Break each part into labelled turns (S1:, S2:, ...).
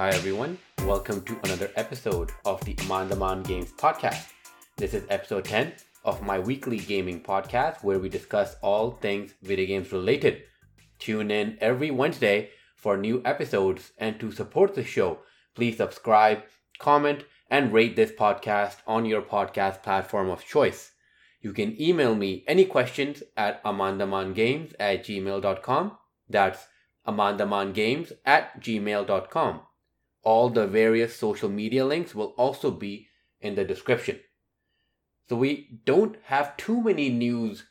S1: Hi everyone, welcome to another episode of the Amandaman Games podcast. This is episode 10 of my weekly gaming podcast where we discuss all things video games related. Tune in every Wednesday for new episodes and to support the show, please subscribe, comment, and rate this podcast on your podcast platform of choice. You can email me any questions at amandamangames at gmail.com. That's amandamangames at gmail.com. All the various social media links will also be in the description. So we don't have too many news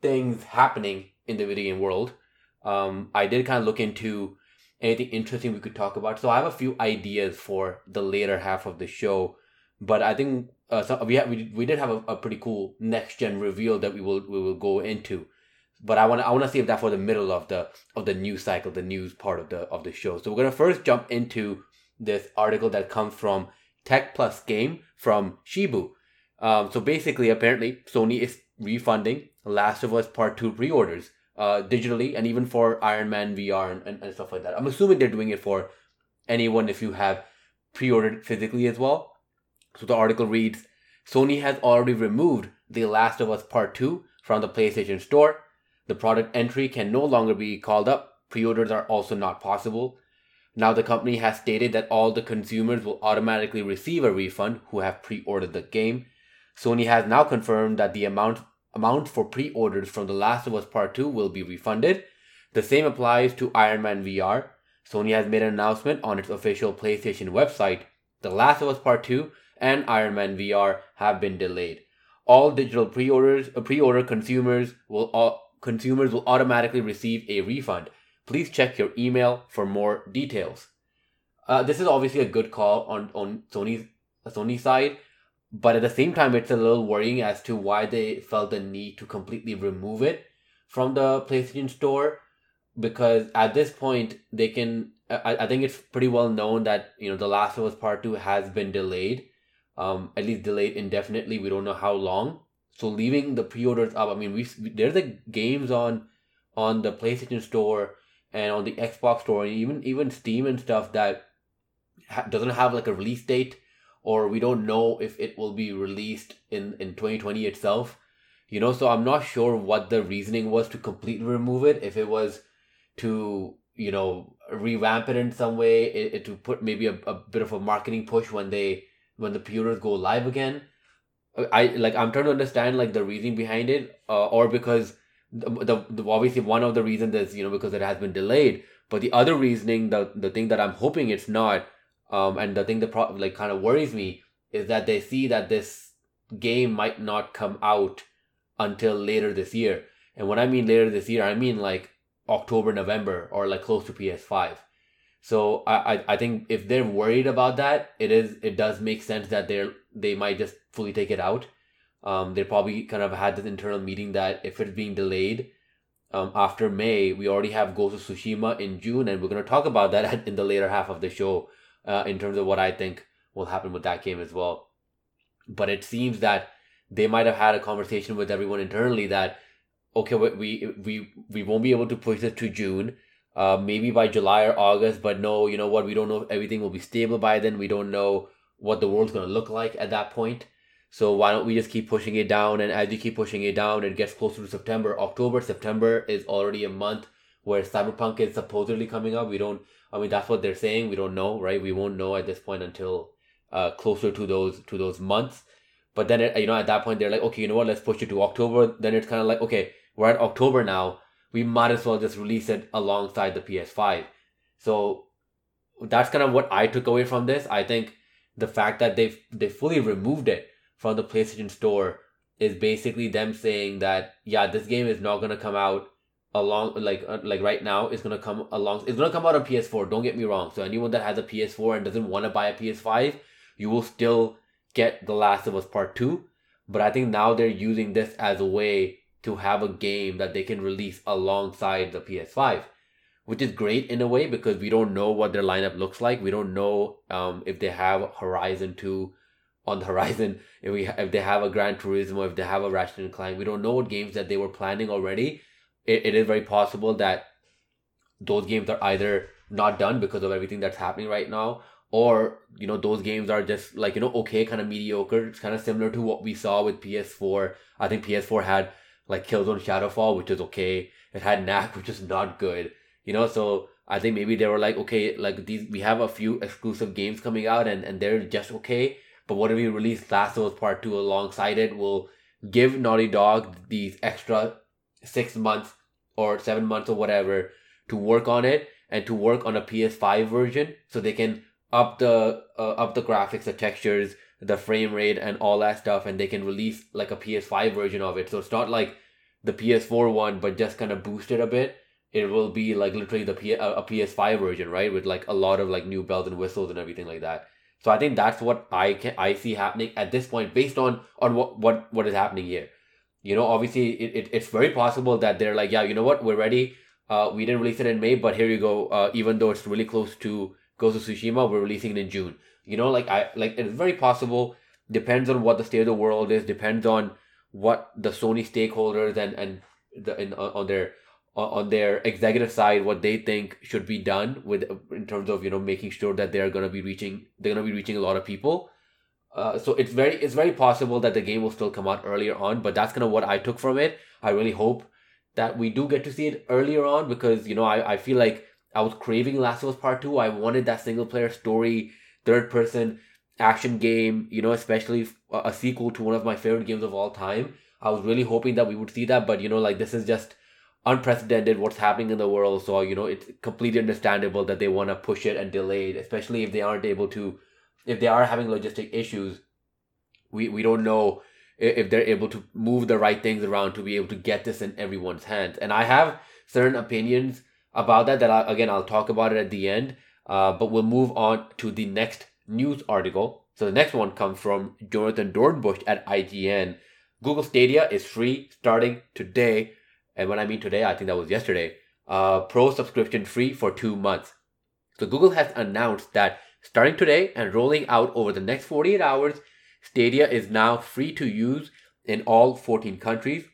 S1: things happening in the video game world. Um, I did kind of look into anything interesting we could talk about. So I have a few ideas for the later half of the show, but I think uh, so we have, we, we did have a, a pretty cool next gen reveal that we will we will go into. But I want I want to save that for the middle of the of the news cycle, the news part of the of the show. So we're gonna first jump into this article that comes from Tech Plus Game from Shibu. Um, so basically, apparently, Sony is refunding Last of Us Part Two pre-orders uh, digitally and even for Iron Man VR and, and, and stuff like that. I'm assuming they're doing it for anyone if you have pre-ordered physically as well. So the article reads Sony has already removed The Last of Us Part 2 from the PlayStation Store. The product entry can no longer be called up. Pre orders are also not possible. Now, the company has stated that all the consumers will automatically receive a refund who have pre ordered the game. Sony has now confirmed that the amount, amount for pre orders from The Last of Us Part 2 will be refunded. The same applies to Iron Man VR. Sony has made an announcement on its official PlayStation website. The Last of Us Part 2 and Iron Man VR have been delayed. All digital pre-orders, uh, pre-order consumers will all, consumers will automatically receive a refund. Please check your email for more details. Uh, this is obviously a good call on on Sony's Sony side, but at the same time, it's a little worrying as to why they felt the need to completely remove it from the PlayStation Store. Because at this point, they can. I, I think it's pretty well known that you know the Last of Us Part Two has been delayed, um, at least delayed indefinitely. We don't know how long. So leaving the pre-orders up, I mean, we there's the games on on the PlayStation Store and on the Xbox Store even even Steam and stuff that ha- doesn't have like a release date or we don't know if it will be released in in 2020 itself. You know, so I'm not sure what the reasoning was to completely remove it. If it was to you know revamp it in some way, it, it to put maybe a, a bit of a marketing push when they when the pre-orders go live again. I like I'm trying to understand like the reasoning behind it, uh, or because the, the, obviously one of the reasons is you know because it has been delayed, but the other reasoning, the the thing that I'm hoping it's not, um, and the thing that pro- like kind of worries me is that they see that this game might not come out until later this year, and when I mean later this year, I mean like October, November, or like close to PS5. So I, I, I think if they're worried about that, it is it does make sense that they're they might just fully take it out. Um, they probably kind of had this internal meeting that if it's being delayed um, after May, we already have Ghost of Tsushima in June, and we're going to talk about that in the later half of the show uh, in terms of what I think will happen with that game as well. But it seems that they might have had a conversation with everyone internally that okay, we we we won't be able to push this to June. Uh, maybe by July or August, but no, you know what? We don't know if everything will be stable by then. We don't know what the world's going to look like at that point. So why don't we just keep pushing it down? And as you keep pushing it down, it gets closer to September. October, September is already a month where Cyberpunk is supposedly coming up. We don't. I mean, that's what they're saying. We don't know, right? We won't know at this point until uh, closer to those to those months. But then, it, you know, at that point, they're like, okay, you know what? Let's push it to October. Then it's kind of like, okay, we're at October now. We might as well just release it alongside the PS5. So that's kind of what I took away from this. I think the fact that they've they fully removed it from the PlayStation Store is basically them saying that yeah, this game is not gonna come out along like uh, like right now. It's gonna come along. It's gonna come out on PS4. Don't get me wrong. So anyone that has a PS4 and doesn't want to buy a PS5, you will still get The Last of Us Part Two. But I think now they're using this as a way to have a game that they can release alongside the PS5 which is great in a way because we don't know what their lineup looks like. We don't know um, if they have Horizon 2 on the horizon, if we if they have a Gran Turismo, if they have a Ratchet and Clank. We don't know what games that they were planning already. It, it is very possible that those games are either not done because of everything that's happening right now or you know those games are just like you know okay kind of mediocre. It's kind of similar to what we saw with ps4 i think ps4 had like killzone shadowfall which is okay. It had knack which is not good you know? So i think maybe they were like okay like these we have a few exclusive games coming out and and they're just okay but what if we release last of us part 2 alongside it we'll give naughty dog these extra six months or seven months or whatever to work on it and to work on a ps5 version so they can up the uh, up the graphics, the textures, the frame rate, and all that stuff, and they can release like a PS5 version of it. So it's not like the PS4 one, but just kind of boosted a bit. It will be like literally the P- a PS5 version, right, with like a lot of like new bells and whistles and everything like that. So I think that's what I can I see happening at this point, based on on what what what is happening here. You know, obviously it, it it's very possible that they're like, yeah, you know what, we're ready. Uh, we didn't release it in May, but here you go. Uh, even though it's really close to Ghost of Tsushima, we're releasing it in June. You know, like I like it's very possible. Depends on what the state of the world is. Depends on what the Sony stakeholders and and the in, on their on their executive side what they think should be done with in terms of you know making sure that they're going to be reaching they're going to be reaching a lot of people uh, so it's very it's very possible that the game will still come out earlier on but that's kind of what i took from it i really hope that we do get to see it earlier on because you know i, I feel like I was craving Last of Us Part 2. I wanted that single player story, third person action game, you know, especially a sequel to one of my favorite games of all time. I was really hoping that we would see that, but you know, like this is just unprecedented what's happening in the world. So, you know, it's completely understandable that they want to push it and delay it, especially if they aren't able to, if they are having logistic issues. We, we don't know if they're able to move the right things around to be able to get this in everyone's hands. And I have certain opinions about that that I, again I'll talk about it at the end. Uh, but we'll move on to the next news article. So the next one comes from Jonathan Dornbush at IGN. Google Stadia is free starting today, and when I mean today, I think that was yesterday. Uh, pro subscription free for two months. So Google has announced that starting today and rolling out over the next 48 hours, Stadia is now free to use in all 14 countries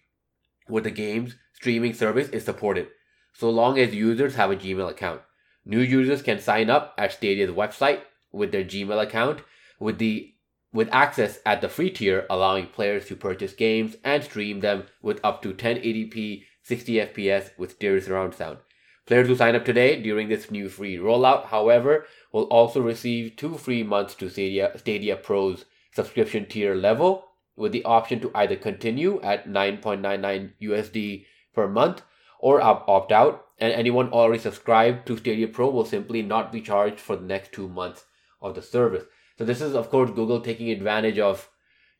S1: where the game's streaming service is supported so long as users have a Gmail account. New users can sign up at Stadia's website with their Gmail account with the with access at the free tier allowing players to purchase games and stream them with up to 1080p 60 fps with stereo surround sound. Players who sign up today during this new free rollout, however, will also receive two free months to Stadia, Stadia Pro's subscription tier level with the option to either continue at 9.99 USD per month or opt out, and anyone already subscribed to Stadia Pro will simply not be charged for the next two months of the service. So this is of course Google taking advantage of,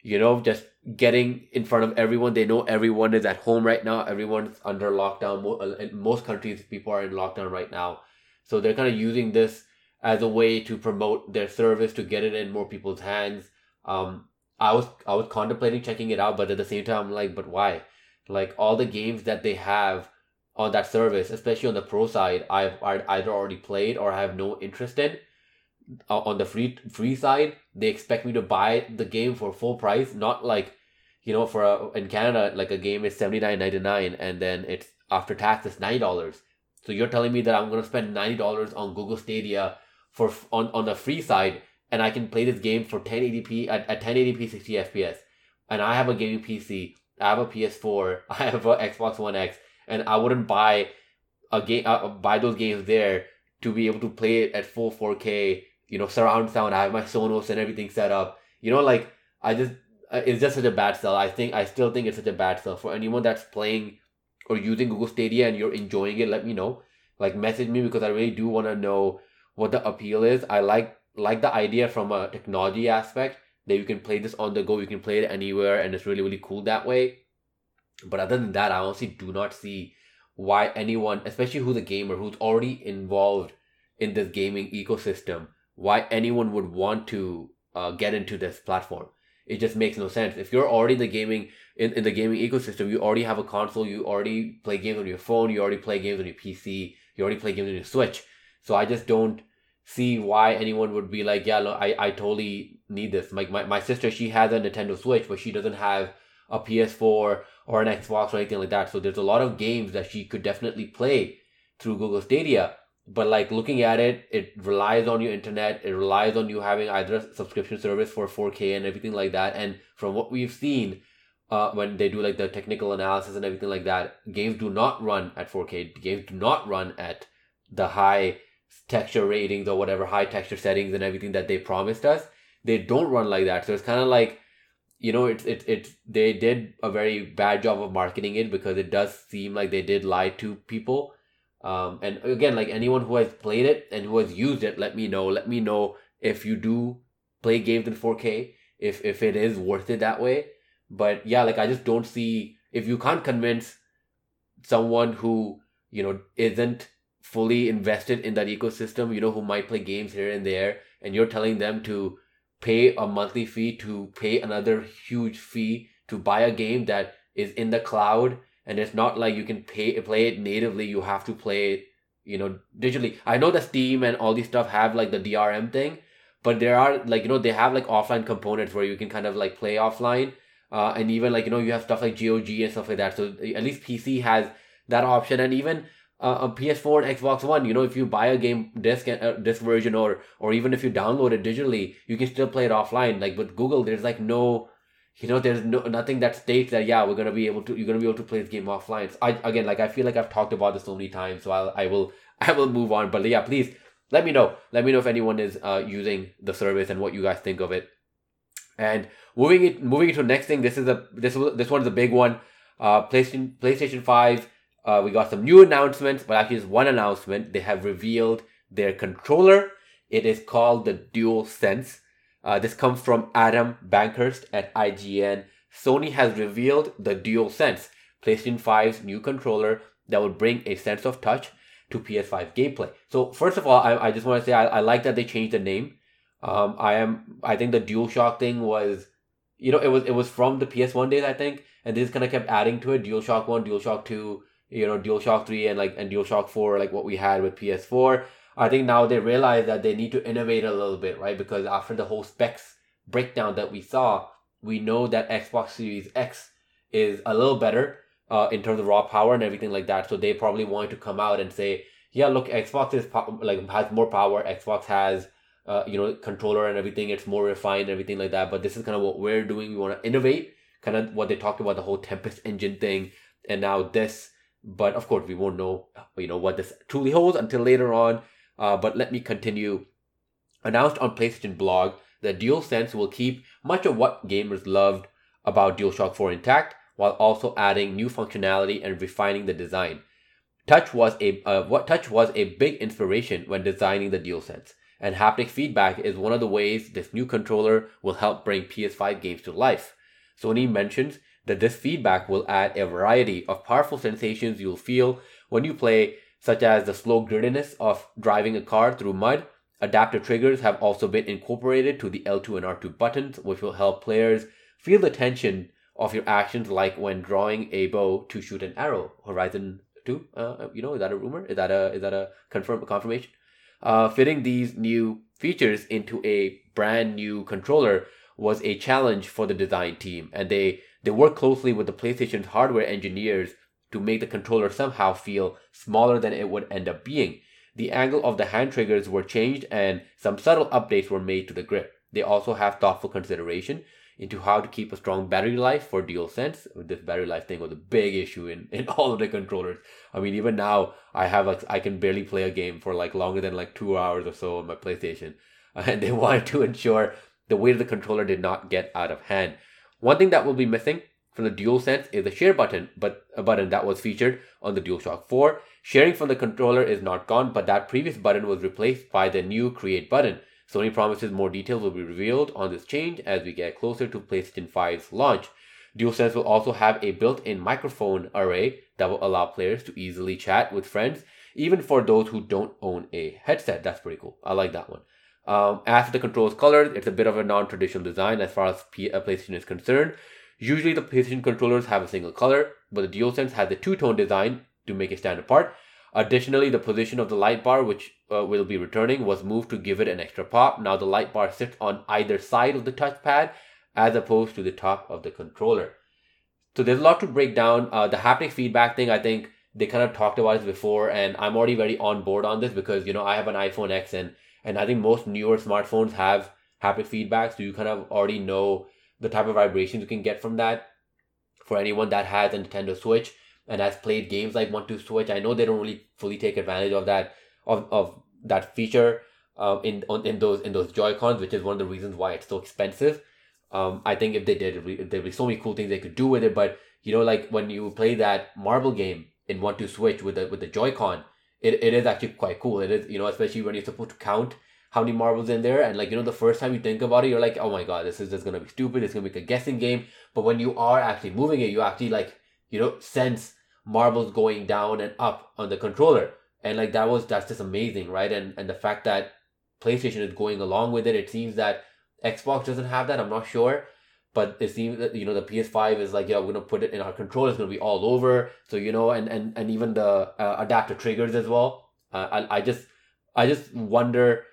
S1: you know, just getting in front of everyone. They know everyone is at home right now. Everyone's under lockdown. Uh, in most countries, people are in lockdown right now. So they're kind of using this as a way to promote their service to get it in more people's hands. Um, I was I was contemplating checking it out, but at the same time, I'm like, but why? Like all the games that they have on that service, especially on the pro side, I've either already played or I have no interest in. Uh, on the free free side, they expect me to buy the game for full price, not like you know for a, in Canada like a game is seventy nine ninety nine and then it's after tax it's ninety dollars. So you're telling me that I'm gonna spend ninety dollars on Google Stadia for on on the free side, and I can play this game for 1080p at, at 1080p 60 FPS, and I have a gaming PC, I have a PS4, I have a Xbox One X and I wouldn't buy a game, uh, buy those games there to be able to play it at full 4K, you know, surround sound. I have my Sonos and everything set up. You know, like I just, uh, it's just such a bad sell. I think, I still think it's such a bad sell for anyone that's playing or using Google Stadia and you're enjoying it. Let me know. Like message me because I really do want to know what the appeal is. I like like the idea from a technology aspect that you can play this on the go. You can play it anywhere, and it's really really cool that way. But other than that, I honestly do not see why anyone, especially who's a gamer, who's already involved in this gaming ecosystem, why anyone would want to uh, get into this platform. It just makes no sense. If you're already in the gaming in, in the gaming ecosystem, you already have a console, you already play games on your phone, you already play games on your PC, you already play games on your Switch. So I just don't see why anyone would be like, yeah, I, I totally need this. Like my, my sister, she has a Nintendo Switch, but she doesn't have a PS4 or an Xbox or anything like that. So there's a lot of games that she could definitely play through Google Stadia. But like looking at it, it relies on your internet. It relies on you having either a subscription service for 4K and everything like that. And from what we've seen, uh, when they do like the technical analysis and everything like that, games do not run at 4K. Games do not run at the high texture ratings or whatever high texture settings and everything that they promised us. They don't run like that. So it's kind of like, you know, it's it's it's they did a very bad job of marketing it because it does seem like they did lie to people um, and again, like anyone who has played it and who has used it, let me know. Let me know if you do play games in 4K, if if it is worth it that way. But yeah, like I just don't see if you can't convince someone who you know isn't fully invested in that ecosystem, you know, who might play games here and there, and you're telling them to pay a monthly fee to pay another huge fee to buy a game that is in the cloud and it's not like you can pay play it natively. You have to play it you know digitally. I know that steam and all these stuff have like the drm thing but there are like you know they have like offline components where you can kind of like play offline. Uh, and even like you know you have stuff like gog and stuff like that. So at least pc has that option. And even uh, a ps4 and xbox one you know if you buy a game disc uh, disc version or or even if you download it digitally you can still play it offline. Like with google there's like no you know there's no nothing that states that yeah we're gonna be able to you're gonna be able to play this game offline. So i again like i feel like i've talked about this so many times so I'll, i will i will move on. But yeah please let me know. Let me know if anyone is uh, using the service and what you guys think of it. And moving it moving into next thing this is a this this one is a big one. Uh playstation playstation 5 uh we got some new announcements but actually just one announcement. They have revealed their controller. It is called the DualSense uh, this comes from Adam Bankhurst at IGN. Sony has revealed the DualSense, PlayStation 5's new controller that will bring a sense of touch to PS5 gameplay. So first of all, I, I just want to say I, I like that they changed the name. Um, I am I think the DualShock thing was, you know, it was it was from the PS1 days I think, and just kind of kept adding to it. DualShock One, DualShock Two, you know, DualShock Three, and like and DualShock Four, like what we had with PS4. I think now they realize that they need to innovate a little bit, right? Because after the whole specs breakdown that we saw, we know that Xbox Series X is a little better uh, in terms of raw power and everything like that. So they probably wanted to come out and say, yeah, look, Xbox is po- like has more power. Xbox has uh, you know controller and everything. It's more refined everything like that. But this is kind of what we're doing. We want to innovate, kind of what they talked about the whole Tempest engine thing, and now this. But of course, we won't know you know what this truly holds until later on. Uh, but let me continue. Announced on PlayStation blog that DualSense will keep much of what gamers loved about DualShock 4 intact, while also adding new functionality and refining the design. Touch was a uh, what Touch was a big inspiration when designing the DualSense, and haptic feedback is one of the ways this new controller will help bring PS5 games to life. Sony mentions that this feedback will add a variety of powerful sensations you'll feel when you play such as the slow grittiness of driving a car through mud. Adaptive triggers have also been incorporated to the L2 and R2 buttons, which will help players feel the tension of your actions, like when drawing a bow to shoot an arrow. Horizon 2, uh, you know, is that a rumor? Is that a is that a confirm confirmation? Uh, fitting these new features into a brand new controller was a challenge for the design team, and they they worked closely with the PlayStation's hardware engineers to make the controller somehow feel smaller than it would end up being. The angle of the hand triggers were changed and some subtle updates were made to the grip. They also have thoughtful consideration into how to keep a strong battery life for DualSense. This battery life thing was a big issue in, in all of the controllers. I mean, even now I have like I can barely play a game for like longer than like two hours or so on my PlayStation, and they wanted to ensure the weight of the controller did not get out of hand. One thing that will be missing from the DualSense is the share button, but a button that was featured on the DualShock 4. Sharing from the controller is not gone, but that previous button was replaced by the new create button. Sony promises more details will be revealed on this change as we get closer to PlayStation 5's launch. DualSense will also have a built-in microphone array that will allow players to easily chat with friends, even for those who don't own a headset. That's pretty cool. I like that one. Um, as for the controls colors, it's a bit of a non-traditional design as far as P- uh, PlayStation is concerned. Usually the PlayStation controllers have a single color, but the DualSense has a two-tone design to make it stand apart. Additionally, the position of the light bar, which uh, will be returning, was moved to give it an extra pop. Now the light bar sits on either side of the touchpad as opposed to the top of the controller. So there's a lot to break down. Uh, the haptic feedback thing, I think they kind of talked about this before, and I'm already very on board on this because you know I have an iPhone X and and I think most newer smartphones have haptic feedback, so you kind of already know the type of vibrations you can get from that. For anyone that has a Nintendo Switch and has played games like One Two Switch, I know they don't really fully take advantage of that of, of that feature uh, in on, in those in those Joy Cons, which is one of the reasons why it's so expensive. Um, I think if they did, there'd be so many cool things they could do with it. But you know, like when you play that marble game in One Two Switch with the with the Joy-Con, it, it is actually quite cool. It is you know, especially when you're supposed to count how many marbles in there, and like you know, the first time you think about it, you're like, oh my god, this is just gonna be stupid. It's gonna be a guessing game. But when you are actually moving it, you actually like you know sense marbles going down and up on the controller, and like that was that's just amazing, right? And and the fact that PlayStation is going along with it, it seems that Xbox doesn't have that. I'm not sure, but it seems that you know the PS5 is like yeah we're gonna put it in our controller. It's gonna be all over. So you know, and and and even the uh, adapter triggers as well. Uh, I I just I just wonder.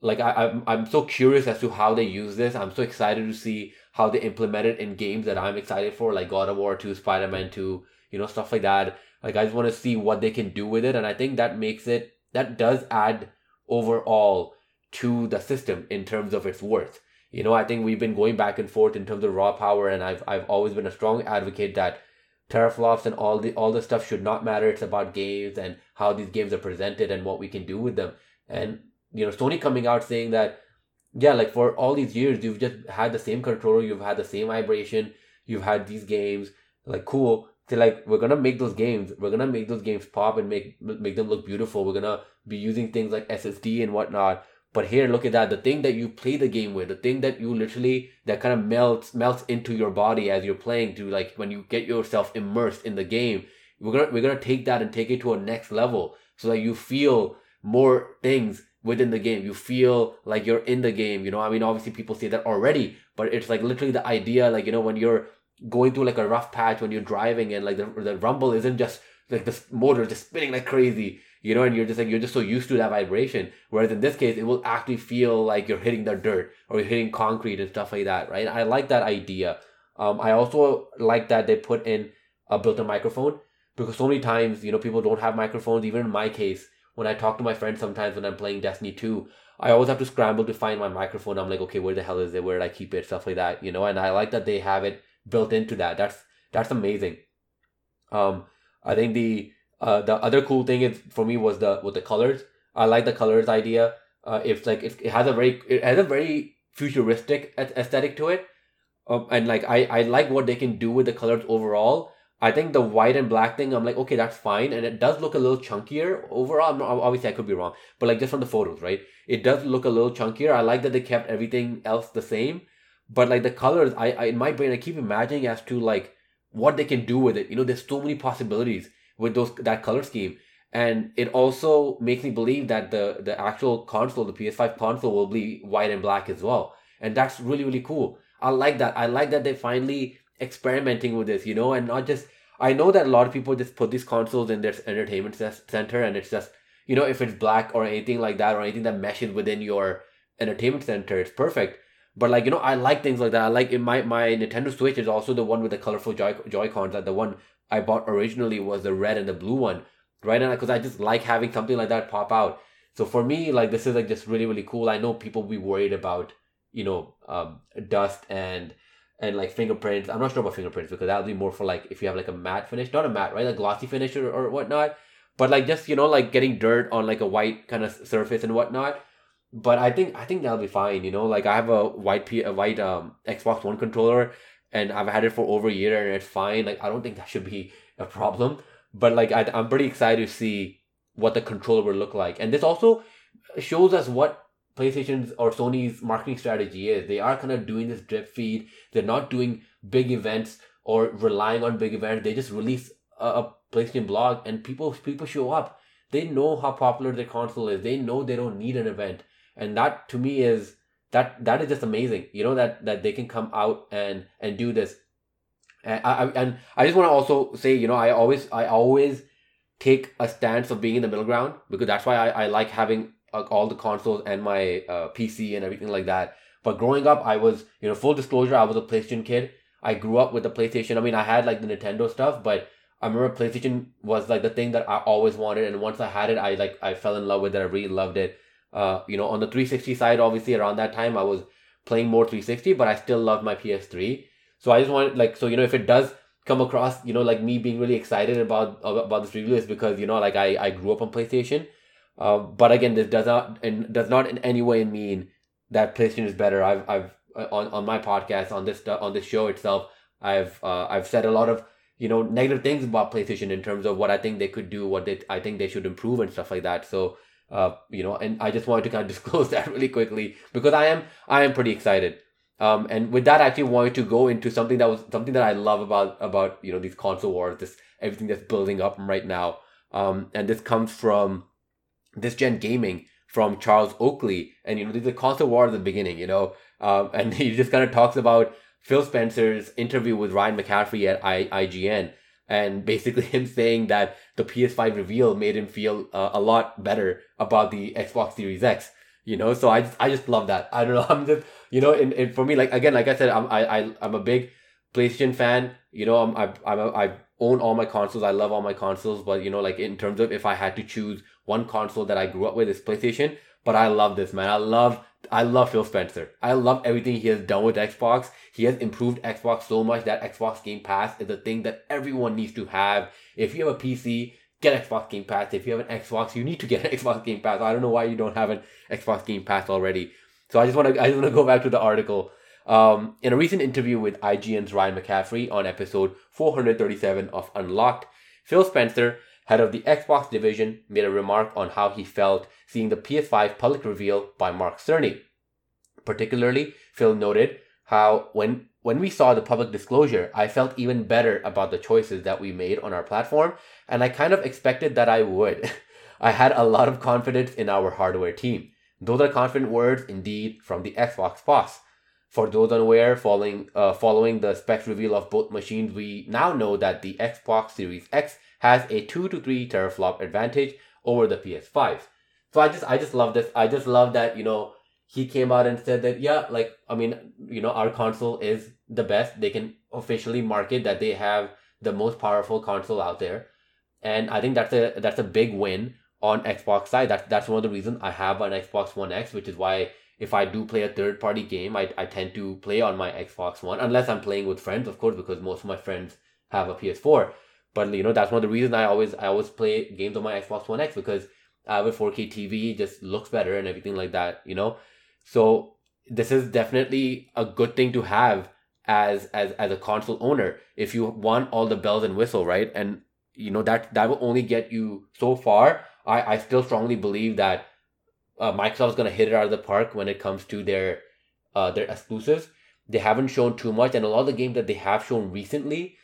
S1: Like I, I'm, I'm so curious as to how they use this. I'm so excited to see how they implement it in games that I'm excited for, like God of War 2, Spider Man 2, you know, stuff like that. Like I just want to see what they can do with it, and I think that makes it that does add overall to the system in terms of its worth. You know, I think we've been going back and forth in terms of raw power, and I've I've always been a strong advocate that teraflops and all the all the stuff should not matter. It's about games and how these games are presented and what we can do with them. And you know, Sony coming out saying that, yeah, like for all these years you've just had the same controller, you've had the same vibration, you've had these games, like cool. They're like, we're gonna make those games, we're gonna make those games pop and make make them look beautiful. We're gonna be using things like SSD and whatnot but here, look at that. The thing that you play the game with, the thing that you literally that kind of melts melts into your body as you're playing to like when you get yourself immersed in the game. We're gonna we're gonna take that and take it to a next level so that you feel more things within the game. You feel like you're in the game. You know, I mean, obviously people say that already, but it's like literally the idea, like you know, when you're going through like a rough patch when you're driving and like the the rumble isn't just like the motor just spinning like crazy you know, and you're just like you're just so used to that vibration. Whereas in this case, it will actually feel like you're hitting the dirt or you're hitting concrete and stuff like that, right? I like that idea. Um, I also like that they put in a built-in microphone because so many times, you know, people don't have microphones. Even in my case, when I talk to my friends sometimes when I'm playing Destiny 2, I always have to scramble to find my microphone. I'm like, okay, where the hell is it? Where did I keep it? Stuff like that, you know. And I like that they have it built into that. That's that's amazing. Um, I think the uh, the other cool thing is for me was the with the colors. I like the colors idea. Uh, it's like it, it has a very it has a very futuristic aesthetic to it, um, and like I I like what they can do with the colors overall. I think the white and black thing, I'm like, okay, that's fine, and it does look a little chunkier overall. Not, obviously, I could be wrong, but like just from the photos, right? It does look a little chunkier. I like that they kept everything else the same, but like the colors, I, I in my brain, I keep imagining as to like what they can do with it. You know, there's so many possibilities with those that color scheme. And it also makes me believe that the the actual console, the PS5 console, will be white and black as well. And that's really really cool. I like that. I like that they're finally experimenting with this, you know, and not just. I know that a lot of people just put these consoles in their entertainment center, and it's just you know if it's black or anything like that or anything that meshes within your entertainment center, it's perfect. But like you know, I like things like that. I like in my my Nintendo Switch is also the one with the colorful Joy Joy Cons, that the one I bought originally was the red and the blue one, right? And because I just like having something like that pop out. So for me, like this is like just really really cool. I know people be worried about you know um, dust and and like fingerprints. I'm not sure about fingerprints because that would be more for like if you have like a matte finish, not a matte, right? A glossy finish or, or whatnot. But like just you know like getting dirt on like a white kind of surface and whatnot. But I think I think that'll be fine. You know, like I have a white P, a white um Xbox One controller and I've had it for over a year and it's fine. Like I don't think that should be a problem. But like I, I'm pretty excited to see what the controller will look like, and this also shows us what PlayStation's or Sony's marketing strategy is. They are kind of doing this drip feed. They're not doing big events or relying on big events. They just release a, a PlayStation blog and people people show up. They know how popular their console is. They know they don't need an event, and that to me is that that is just amazing you know that that they can come out and and do this and i, I and i just want to also say you know i always i always take a stance of being in the middle ground because that's why i, I like having uh, all the consoles and my uh, pc and everything like that but growing up i was you know full disclosure i was a playstation kid i grew up with the playstation i mean i had like the nintendo stuff but I remember PlayStation was like the thing that I always wanted, and once I had it, I like I fell in love with it. I really loved it. Uh, you know, on the 360 side, obviously around that time I was playing more 360, but I still loved my PS3. So I just wanted like so you know if it does come across you know like me being really excited about about this review is because you know like I I grew up on PlayStation. Uh, but again, this does not and does not in any way mean that PlayStation is better. I've I've uh, on on my podcast on this on this show itself, I've uh, I've said a lot of you know negative things about PlayStation in terms of what I think they could do, what they I think they should improve and stuff like that. So uh, you know, and I just wanted to kind of disclose that really quickly because I am I am pretty excited. Um, and with that, I actually wanted to go into something that was something that I love about about you know these console wars, this everything that's building up right now. Um, and this comes from this gen gaming from Charles Oakley, and you know, there's a console war at the beginning, you know, um, and he just kind of talks about Phil Spencer's interview with Ryan McCaffrey at I- IGN, and basically him saying that the PS5 reveal made him feel uh, a lot better about the Xbox Series X. You know, so I just I just love that. I don't know. I'm just you know, and, and for me, like again, like I said, I'm I, I I'm a big PlayStation fan. You know, I'm I I'm a, I own all my consoles. I love all my consoles, but you know, like in terms of if I had to choose one console that I grew up with is PlayStation. But I love this man. I love I love Phil Spencer. I love everything he has done with Xbox. He has improved Xbox so much that Xbox Game Pass is a thing that everyone needs to have. If you have a PC, get Xbox Game Pass. If you have an Xbox, you need to get an Xbox Game Pass. I don't know why you don't have an Xbox Game Pass already. So I just want to I just want to go back to the article. Um, in a recent interview with IGN's Ryan McCaffrey on episode 437 of Unlocked, Phil Spencer head of the Xbox division, made a remark on how he felt seeing the PS5 public reveal by Mark Cerny. Particularly, Phil noted how when when we saw the public disclosure, I felt even better about the choices that we made on our platform, and I kind of expected that I would. I had a lot of confidence in our hardware team. Those are confident words indeed from the Xbox boss. For those unaware, following uh, following the specs reveal of both machines, we now know that the Xbox Series X has a 2 to 3 teraflop advantage over the PS5. So I just I just love this. I just love that, you know, he came out and said that yeah, like I mean, you know, our console is the best. They can officially market that they have the most powerful console out there. And I think that's a that's a big win on Xbox side. That's that's one of the reasons I have an Xbox One X, which is why if I do play a third party game, I, I tend to play on my Xbox One, unless I'm playing with friends, of course, because most of my friends have a PS4. But you know, that's one of the reasons I always I always play games on my Xbox One X because I have a 4K TV, just looks better and everything like that, you know. So this is definitely a good thing to have as as as a console owner if you want all the bells and whistle, right? And you know that that will only get you so far. I I still strongly believe that uh, Microsoft's gonna hit it out of the park when it comes to their uh their exclusives. They haven't shown too much, and a lot of the games that they have shown recently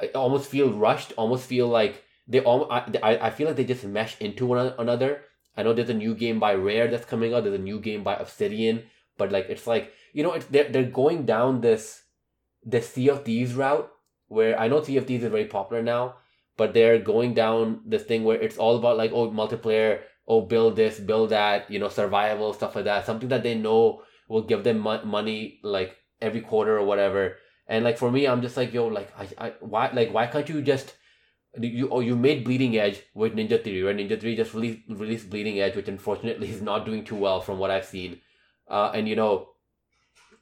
S1: I almost feel rushed, almost feel like they all I, I feel like they just mesh into one another. I know there's a new game by Rare that's coming out. There's a new game by Obsidian, but like it's like you know it's they're they're going down this the Sea of Thieves route where I know Sea of Thieves is very popular now, but they're going down this thing where it's all about like oh multiplayer, oh build this, build that, you know survival stuff like that. Something that they know will give them mo- money like every quarter or whatever and like for me, I'm just like, yo, like I, I why like why can't you just you oh, you made Bleeding Edge with Ninja Theory right? Ninja Theory just released released Bleeding Edge, which unfortunately is not doing too well from what I've seen. Uh, and you know,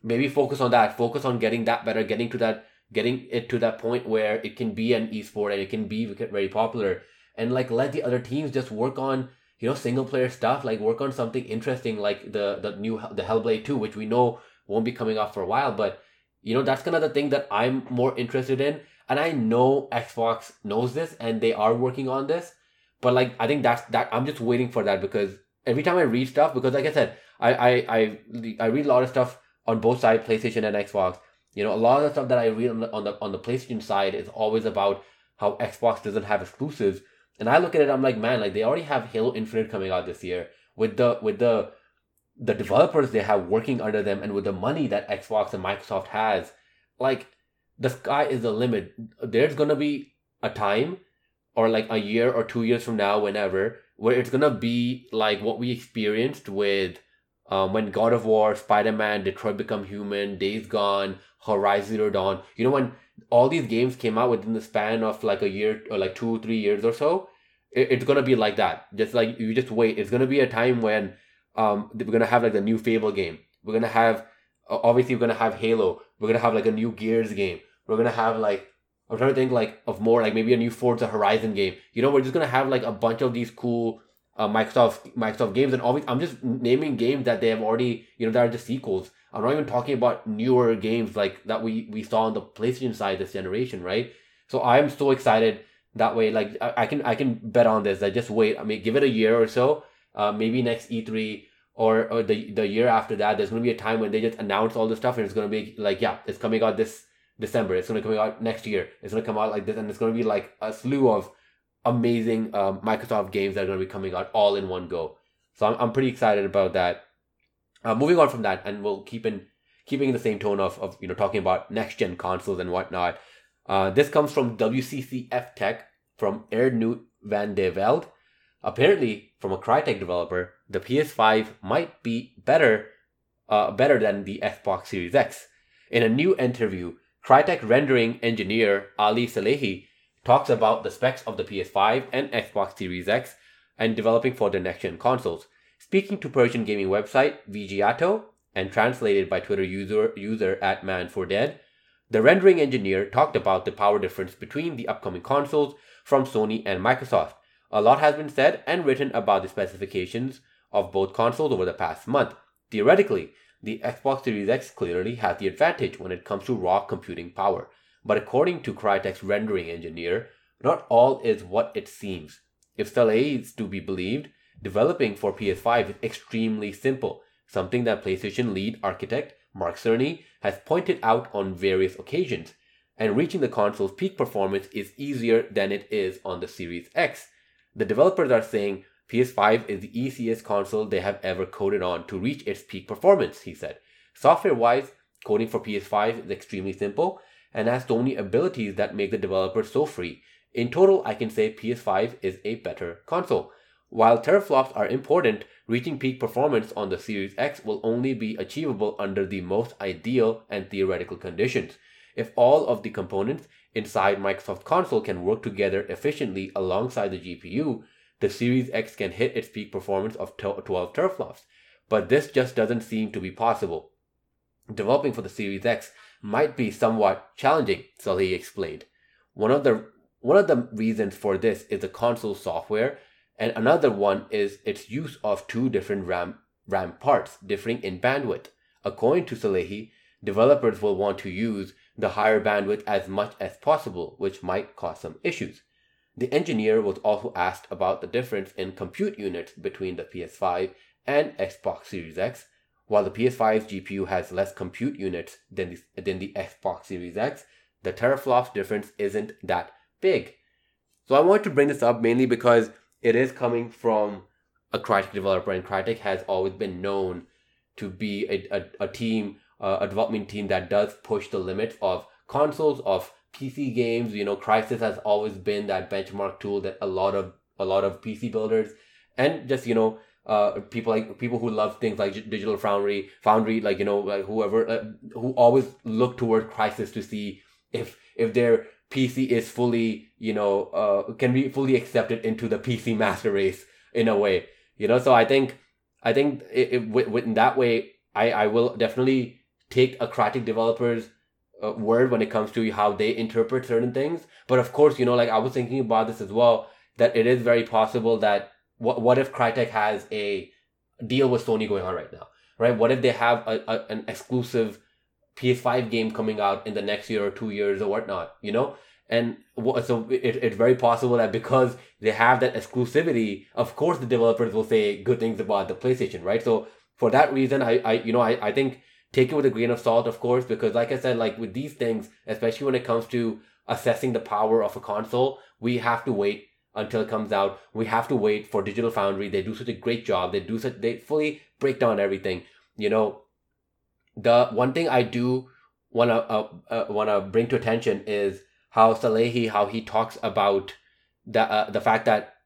S1: maybe focus on that. Focus on getting that better, getting to that, getting it to that point where it can be an esport and it can be very popular. And like let the other teams just work on you know single player stuff, like work on something interesting, like the the new the Hellblade two, which we know won't be coming out for a while, but you know, that's kind of the thing that I'm more interested in. And I know Xbox knows this and they are working on this. But like I think that's that I'm just waiting for that because every time I read stuff, because like I said, I I I, I read a lot of stuff on both sides, PlayStation and Xbox. You know, a lot of the stuff that I read on the on the on the PlayStation side is always about how Xbox doesn't have exclusives. And I look at it, I'm like, man, like they already have Halo Infinite coming out this year with the with the the developers they have working under them and with the money that Xbox and Microsoft has, like the sky is the limit. There's gonna be a time or like a year or two years from now, whenever, where it's gonna be like what we experienced with um, when God of War, Spider Man, Detroit Become Human, Days Gone, Horizon Zero Dawn. You know when all these games came out within the span of like a year or like two, three years or so, it, it's gonna be like that. Just like you just wait. It's gonna be a time when um we're gonna have like the new Fable game. We're gonna have obviously we're gonna have Halo. We're gonna have like a new Gears game. We're gonna have like I'm trying to think like of more like maybe a new Forza Horizon game. You know, we're just gonna have like a bunch of these cool uh, Microsoft Microsoft games, and always I'm just naming games that they have already you know that are just sequels. I'm not even talking about newer games like that we we saw on the PlayStation side this generation, right? So I'm so excited that way. Like I, I can I can bet on this. I just wait. I mean, give it a year or so. Uh, maybe next E3 or, or the the year after that. There's gonna be a time when they just announce all this stuff, and it's gonna be like, yeah, it's coming out this December. It's gonna come out next year. It's gonna come out like this, and it's gonna be like a slew of amazing um, Microsoft games that are gonna be coming out all in one go. So I'm I'm pretty excited about that. Uh, moving on from that, and we'll keep in keeping the same tone of, of you know talking about next gen consoles and whatnot. Uh, this comes from WCCF Tech from Aernout van de Velde. Apparently, from a Crytek developer, the PS5 might be better uh, better than the Xbox Series X. In a new interview, Crytek rendering engineer Ali Salehi talks about the specs of the PS5 and Xbox Series X and developing for the next gen consoles. Speaking to Persian gaming website Vigiato and translated by Twitter user, user at Man4Dead, the rendering engineer talked about the power difference between the upcoming consoles from Sony and Microsoft. A lot has been said and written about the specifications of both consoles over the past month. Theoretically, the Xbox Series X clearly has the advantage when it comes to raw computing power. But according to Crytek's rendering engineer, not all is what it seems. If Salehi is to be believed, developing for PS5 is extremely simple, something that PlayStation lead architect Mark Cerny has pointed out on various occasions, and reaching the console's peak performance is easier than it is on the Series X. The developers are saying PS5 is the easiest console they have ever coded on to reach its peak performance, he said. Software wise, coding for PS5 is extremely simple and has so many abilities that make the developer so free. In total, I can say PS5 is a better console. While teraflops are important, reaching peak performance on the Series X will only be achievable under the most ideal and theoretical conditions. If all of the components inside Microsoft Console can work together efficiently alongside the GPU, the Series X can hit its peak performance of 12 teraflops. But this just doesn't seem to be possible. Developing for the Series X might be somewhat challenging, Salehi explained. One of the one of the reasons for this is the console software, and another one is its use of two different RAM RAM parts differing in bandwidth. According to Salehi, developers will want to use the higher bandwidth as much as possible, which might cause some issues. The engineer was also asked about the difference in compute units between the PS5 and Xbox Series X. While the PS5's GPU has less compute units than the, than the Xbox Series X, the teraflops difference isn't that big. So I wanted to bring this up mainly because it is coming from a Crytek developer, and Crytek has always been known to be a, a, a team, uh, a development team that does push the limits of consoles, of PC games, you know, Crysis has always been that benchmark tool that a lot of a lot of PC builders and just you know uh, people like people who love things like Digital Foundry, Foundry, like you know, like whoever uh, who always look toward Crysis to see if if their PC is fully you know uh, can be fully accepted into the PC master race in a way, you know. So I think I think it, it, in that way, I I will definitely take a Crytek developers uh, word when it comes to how they interpret certain things. But of course, you know, like I was thinking about this as well, that it is very possible that what what if Crytek has a deal with Sony going on right now, right? What if they have a, a an exclusive PS5 game coming out in the next year or two years or whatnot, you know? And so it, it's very possible that because they have that exclusivity, of course the developers will say good things about the PlayStation, right? So for that reason, I, I you know, I, I think take it with a grain of salt, of course, because like I said, like with these things, especially when it comes to assessing the power of a console, we have to wait until it comes out. We have to wait for Digital Foundry. They do such a great job. They do such they fully break down everything. You know, the one thing I do wanna uh, uh, wanna bring to attention is how Salehi how he talks about the uh, the fact that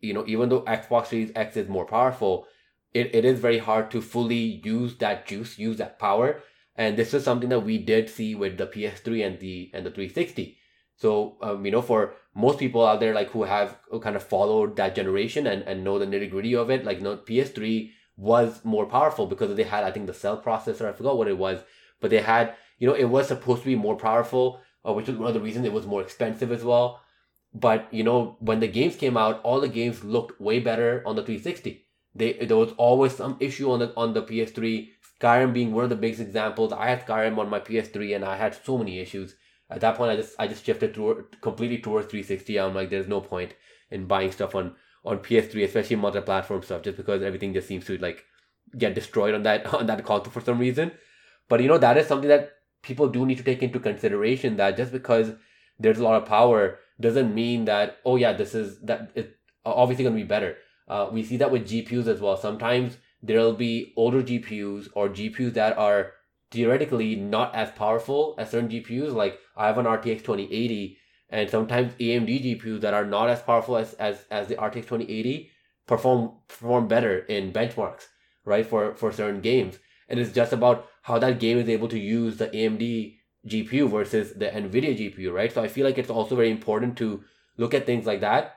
S1: you know even though Xbox Series X is more powerful, it, it is very hard to fully use that juice, use that power. and this is something that we did see with the PS3 and the and the 360. So um, you know, for most people out there like who have kind of followed that generation and, and know the nitty gritty of it, like you know, PS3 was more powerful because they had I think the cell processor. I forgot what it was, but they had you know it was supposed to be more powerful, uh, which was one of the reasons it was more expensive as well. But you know, when the games came out, all the games looked way better on the 360. They there was always some issue on the on the PS3. Skyrim being one of the biggest examples. I had Skyrim on my PS3 and I had so many issues. At that point, I just I just shifted toward completely towards 360. I'm like, there's no point in buying stuff on on PS3, especially multi-platform stuff, just because everything just seems to like get destroyed on that on that console for some reason. But you know that is something that people do need to take into consideration. That just because there's a lot of power doesn't mean that oh yeah this is that it's obviously going to be better. Uh, we see that with GPUs as well. Sometimes there'll be older GPUs or GPUs that are theoretically not as powerful as certain GPUs. Like I have an RTX 2080 and sometimes AMD GPUs that are not as powerful as, as, as the RTX 2080 perform perform better in benchmarks, right? For for certain games. And it's just about how that game is able to use the AMD GPU versus the NVIDIA GPU, right? So I feel like it's also very important to look at things like that.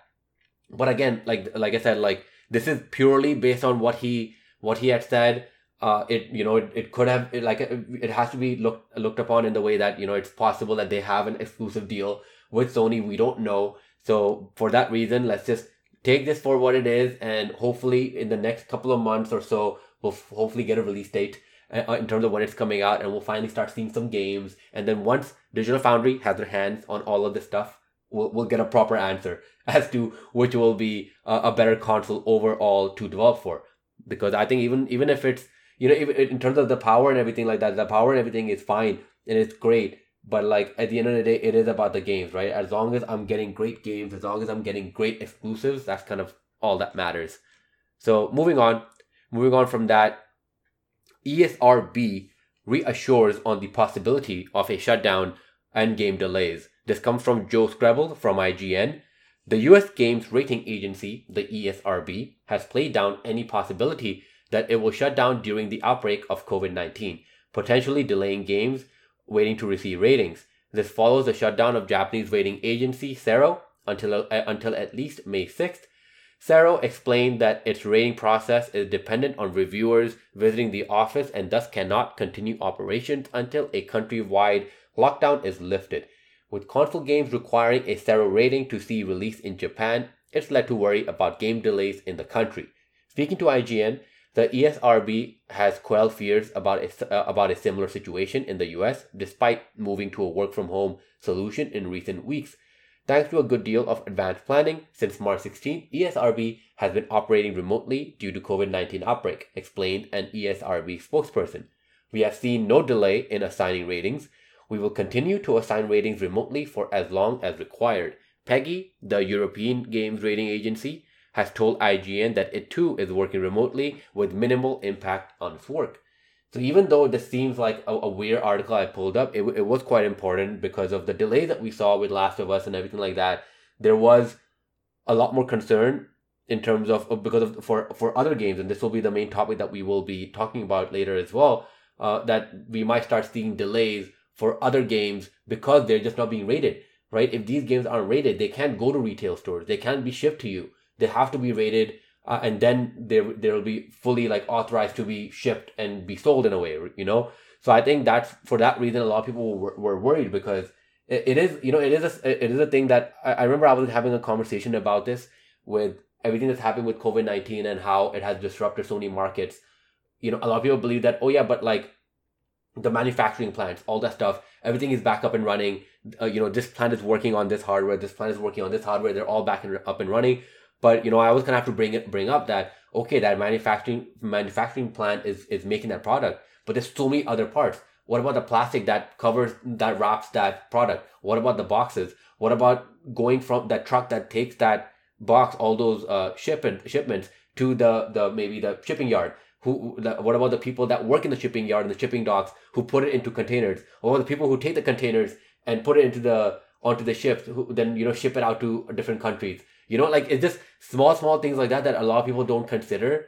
S1: But again, like like I said, like this is purely based on what he what he had said uh, it you know it, it could have it, like it, it has to be looked looked upon in the way that you know it's possible that they have an exclusive deal with Sony. We don't know, so for that reason, let's just take this for what it is, and hopefully in the next couple of months or so, we'll f- hopefully get a release date uh, in terms of when it's coming out, and we'll finally start seeing some games. And then once Digital Foundry has their hands on all of this stuff, we'll we'll get a proper answer as to which will be a, better console overall to develop for. Because I think even even if it's you know, in terms of the power and everything like that, the power and everything is fine and it's great. But like at the end of the day, it is about the games, right? As long as I'm getting great games, as long as I'm getting great exclusives, that's kind of all that matters. So moving on, moving on from that, ESRB reassures on the possibility of a shutdown and game delays. This comes from Joe Skrebels from IGN. The US Games Rating Agency, the ESRB, has played down any possibility that it will shut down during the outbreak of COVID 19, potentially delaying games waiting to receive ratings. This follows the shutdown of Japanese rating agency CERO until, uh, until at least May 6th. CERO explained that its rating process is dependent on reviewers visiting the office and thus cannot continue operations until a countrywide lockdown is lifted. With console games requiring a CERO rating to see release in Japan, it's led to worry about game delays in the country. Speaking to IGN, the ESRB has quelled fears about a, uh, about a similar situation in the US despite moving to a work from home solution in recent weeks. Thanks to a good deal of advanced planning, since March 16, ESRB has been operating remotely due to COVID-19 outbreak, explained an ESRB spokesperson. We have seen no delay in assigning ratings. We will continue to assign ratings remotely for as long as required. PEGI, the European Games Rating Agency, has told IGN that it too is working remotely with minimal impact on its work. So even though this seems like a, a, weird article I pulled up, it, it was quite important because of the delay that we saw with Last of Us and everything like that. There was a lot more concern in terms of because of for for other games, and this will be the main topic that we will be talking about later as well. Uh, that we might start seeing delays for other games because they're just not being rated. Right? If these games aren't rated, they can't go to retail stores. They can't be shipped to you they have to be rated uh, and then they they'll be fully like authorized to be shipped and be sold in a way you know? So i think that's for that reason a lot of people were, were worried because it, it is you know it is a, it is a thing that I, I remember i was having a conversation about this with everything that's happened with covid-19 and how it has disrupted so many markets. You know a lot of people believe that oh yeah but like the manufacturing plants all that stuff everything is back up and running. Uh, you know this plant is working on this hardware this plant is working on this hardware they're all back and up and running but you know, I was gonna have to bring it bring up that okay, that manufacturing manufacturing plant is is making that product, but there's so many other parts. What about the plastic that covers that wraps that product? What about the boxes? What about going from that truck that takes that box, all those uh, shipment shipments to the the maybe the shipping yard? Who? The, what about the people that work in the shipping yard and the shipping docks who put it into containers? Or the people who take the containers and put it into the onto the ships, who then you know ship it out to different countries? You know, like it's just small, small things like that that a lot of people don't consider.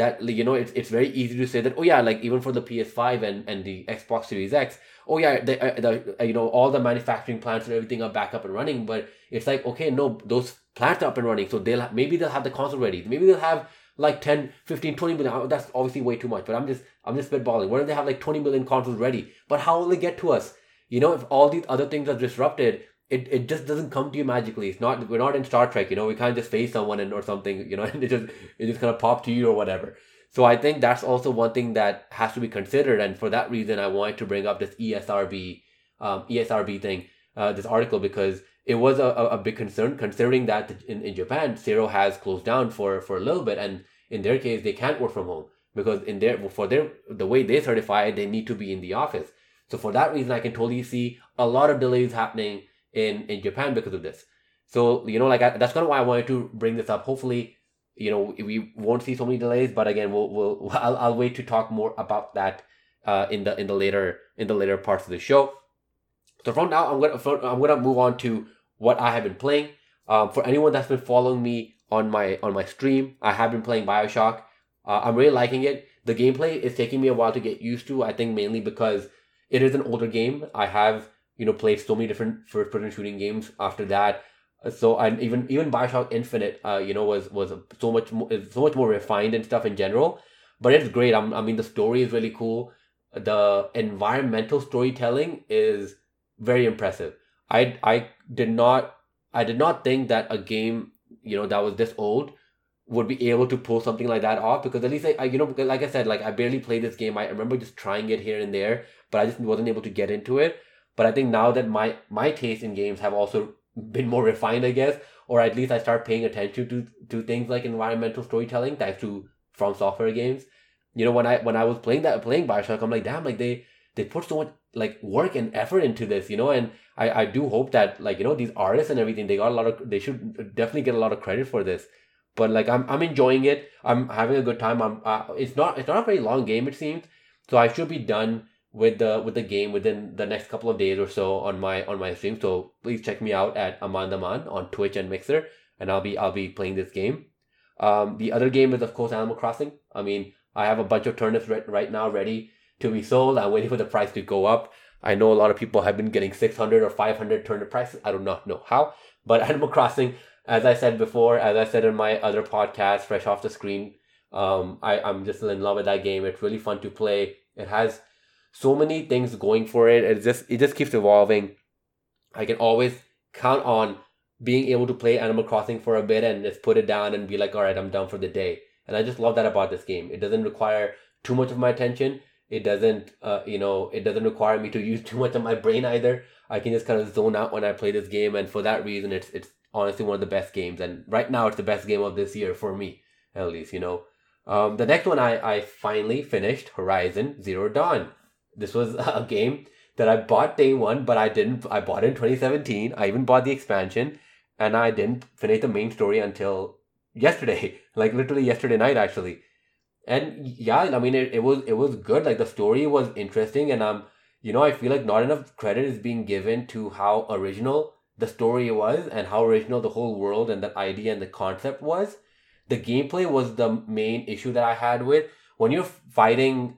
S1: that you know it's, it's very easy to say that oh yeah like even for the ps5 and, and the xbox series x oh yeah the, uh, the uh, you know all the manufacturing plants and everything are back up and running but it's like okay no those plants are up and running so they'll maybe they'll have the console ready. Maybe they'll have like 10 15 20 million that's obviously way too much but i'm just i'm just spitballing. What if they have like 20 million consoles ready? But how will they get to us? You know if all these other things are disrupted it, it just doesn't come to you magically. It's not we're not in Star Trek, you know, we can't just face someone and or something, you know, and it just it just kind of pop to you or whatever. So I think that's also one thing that has to be considered, and for that reason, I wanted to bring up this ESRB um, ESRB thing, uh, this article because it was a, a big concern considering that in, in Japan, Zero has closed down for for a little bit, and in their case, they can't work from home because in their for their the way they certify, they need to be in the office. So for that reason, I can totally see a lot of delays happening in in Japan because of this. So you know, like I, that's kind of why I wanted to bring this up. Hopefully, you know, we won't see so many delays. But again, we'll we'll I'll, I'll wait to talk more about that uh, in the in the later in the later parts of the show. So from now, I'm gonna I'm gonna move on to what I have been playing. Um, for anyone that's been following me on my on my stream, I have been playing Bioshock. Uh, I'm really liking it. The gameplay is taking me a while to get used to. I think mainly because it is an older game. I have you know played so many different first person shooting games after that. So and even even bioshock infinite uh you know was was so much more so much more refined and stuff in general. But it's great. I'm, i mean the story is really cool. The environmental storytelling is very impressive. I i did not i did not think that a game you know that was this old would be able to pull something like that off because at least I, I you know like i said like i barely played this game. I remember just trying it here and there but i just wasn't able to get into it but I think now that my my taste in games have also been more refined, I guess, or at least I start paying attention to to things like environmental storytelling thanks to From Software games. You know, when I when I was playing that playing Bioshock, I'm like, damn, like they they put so much like work and effort into this, you know, and I I do hope that like you know these artists and everything they got a lot of they should definitely get a lot of credit for this. But like I'm I'm enjoying it. I'm having a good time. I'm uh, it's not it's not a very long game it seems, so I should be done with the with the game within the next couple of days or so on my on my stream. So please check me out at Amandaman on Twitch and Mixer, and I'll be I'll be playing this game. Um, the other game is of course Animal Crossing. I mean, I have a bunch of turnips right, right now ready to be sold. I'm waiting for the price to go up. I know a lot of people have been getting 600 or 500 turnip prices. I do not know how, but Animal Crossing, as I said before, as I said in my other podcast, Fresh Off the Screen, um, I, I'm just in love with that game. It's really fun to play. It has so many things going for it. It just it just keeps evolving. I can always count on being able to play Animal Crossing for a bit and just put it down and be like, all right, I'm done for the day. And I just love that about this game. It doesn't require too much of my attention. It doesn't, uh, you know, it doesn't require me to use too much of my brain either. I can just kind of zone out when I play this game, and for that reason, it's it's honestly one of the best games. And right now, it's the best game of this year for me, at least. You know, um, the next one I I finally finished Horizon Zero Dawn. This was a game that I bought day one, but I didn't. I bought it in 2017. I even bought the expansion, and I didn't finish the main story until yesterday, like literally yesterday night, actually. And yeah, I mean, it, it was it was good. Like the story was interesting, and um, you know, I feel like not enough credit is being given to how original the story was and how original the whole world and the idea and the concept was. The gameplay was the main issue that I had with when you're fighting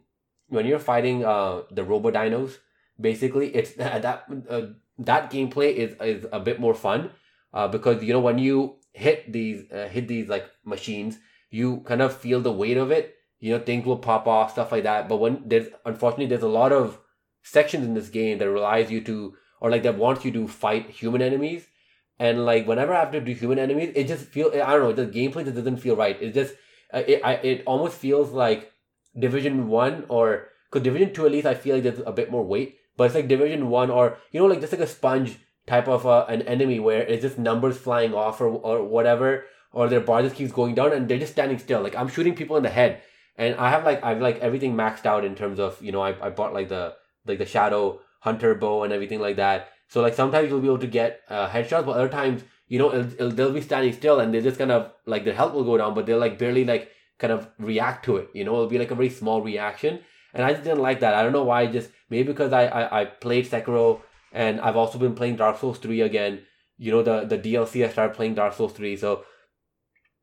S1: when you're fighting uh the robo dinos basically it's that uh, that gameplay is is a bit more fun uh because you know when you hit these uh, hit these like machines you kind of feel the weight of it. You know things will pop off stuff like that. But when there's unfortunately there's a lot of sections in this game that relies you to or like that wants you to fight human enemies. And like whenever I have to do human enemies it just feel I don't know the gameplay just doesn't feel right. It just uh, it I, it almost feels like Division One or because Division Two at least I feel like there's a bit more weight, but it's like Division One or you know like just like a sponge type of uh, an enemy where it's just numbers flying off or or whatever, or their bar just keeps going down and they're just standing still. Like I'm shooting people in the head, and I have like I've like everything maxed out in terms of you know I I bought like the like the Shadow Hunter bow and everything like that. So like sometimes you'll be able to get uh, headshots, but other times you know it'll, it'll, they'll be standing still and they're just kind of like their health will go down, but they're like barely like kind of react to it. You know, it'll be like a very small reaction. And I just didn't like that. I don't know why. Just maybe because I, I, I played Sekiro and I've also been playing Dark Souls 3 again. You know, the, the DLC, I started playing Dark Souls 3. So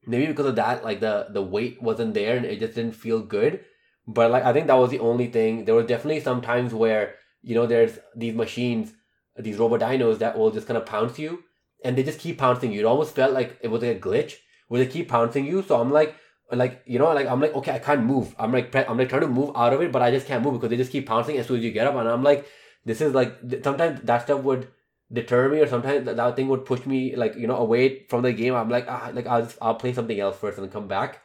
S1: maybe because of that, like the the weight wasn't there and it just didn't feel good. But like I think that was the only thing. There was definitely some times where you know there's these machines, these robot dinos that will just kind of pounce you, and they just keep pouncing you. It almost felt like it was like a glitch where they keep pouncing you. So I'm like, like you know, like I'm like okay, I can't move. I'm like I'm like trying to move out of it, but I just can't move because they just keep pouncing as soon as you get up, and I'm like, this is like sometimes that stuff would deter me or sometimes that, that thing would push me like you know away from the game. I'm like ah, like i'll i'll play something else first and come back.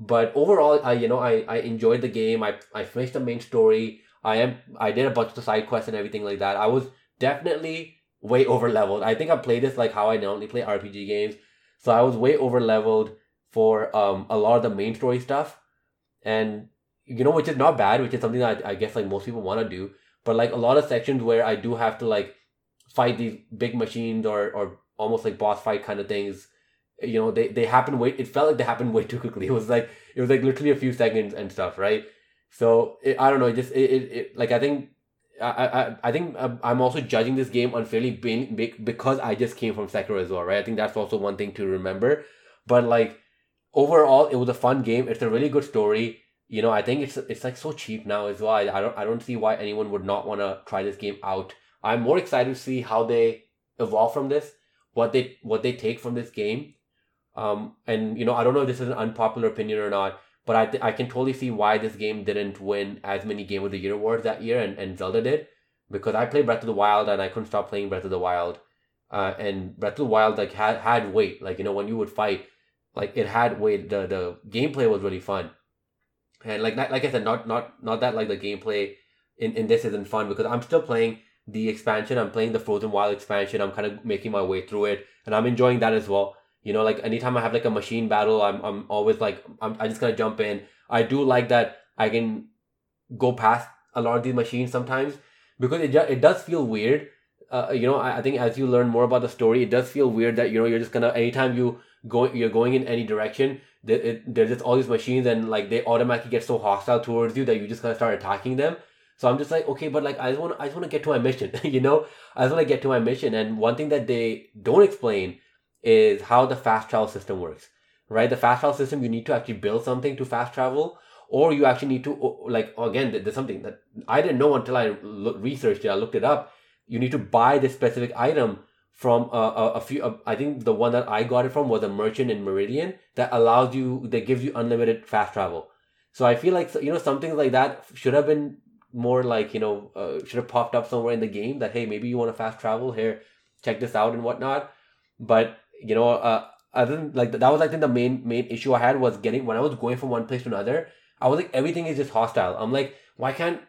S1: But overall i you know i i enjoyed the game. I i finished the main story. I am i did a bunch of the side quests and everything like that. I was definitely way over leveled i think i played this like how i normally play rpg games. So i was way over leveled for um a lot of the main story stuff and you know which is not bad which is something that i, I guess like most people want to do but like a lot of sections where i do have to like fight these big machines or or almost like boss fight kind of things you know they they happen way it felt like they happened way too quickly it was like it was like literally a few seconds and stuff right so it, i don't know it just it, it, it like i think I, I I think I'm also judging this game unfairly being because I just came from Sekiro as well, right? I think that's also one thing to remember. But like overall, it was a fun game. It's a really good story. You know, I think it's it's like so cheap now as well. I, I don't I don't see why anyone would not want to try this game out. I'm more excited to see how they evolve from this, what they what they take from this game. Um, and you know, I don't know if this is an unpopular opinion or not, but I th- I can totally see why this game didn't win as many Game of the Year awards that year, and, and Zelda did, because I played Breath of the Wild and I couldn't stop playing Breath of the Wild, uh, and Breath of the Wild like had had weight, like you know when you would fight, like it had weight. The the gameplay was really fun, and like like I said, not not not that like the gameplay in in this isn't fun because I'm still playing the expansion. I'm playing the Frozen Wild expansion. I'm kind of making my way through it, and I'm enjoying that as well. You know, like anytime I have like a machine battle, I'm I'm always like I'm I just gonna jump in. I do like that I can go past a lot of these machines sometimes because it it does feel weird. Uh, you know, I, I think as you learn more about the story, it does feel weird that you know you're just gonna anytime you go you're going in any direction, there, there's just all these machines and like they automatically get so hostile towards you that you just kind of start attacking them so I'm just like, okay, but like I just want I just want to get to my mission, you know? I just want to get to my mission. And one thing that they don't explain is how the fast travel system works. Right? The fast travel system, you need to actually build something to fast travel, or you actually need to like again, there's something that I didn't know until I researched it. I looked it up. You need to buy this specific item from a, a, a few. A, I think the one that I got it from was a merchant in Meridian that allows you that gives you unlimited fast travel. So I feel like you know something like that should have been more like you know uh, should have popped up somewhere in the game that hey maybe you want to fast travel here check this out and whatnot but you know uh other than like that was I think the main main issue I had was getting when I was going from one place to another I was like everything is just hostile I'm like why can't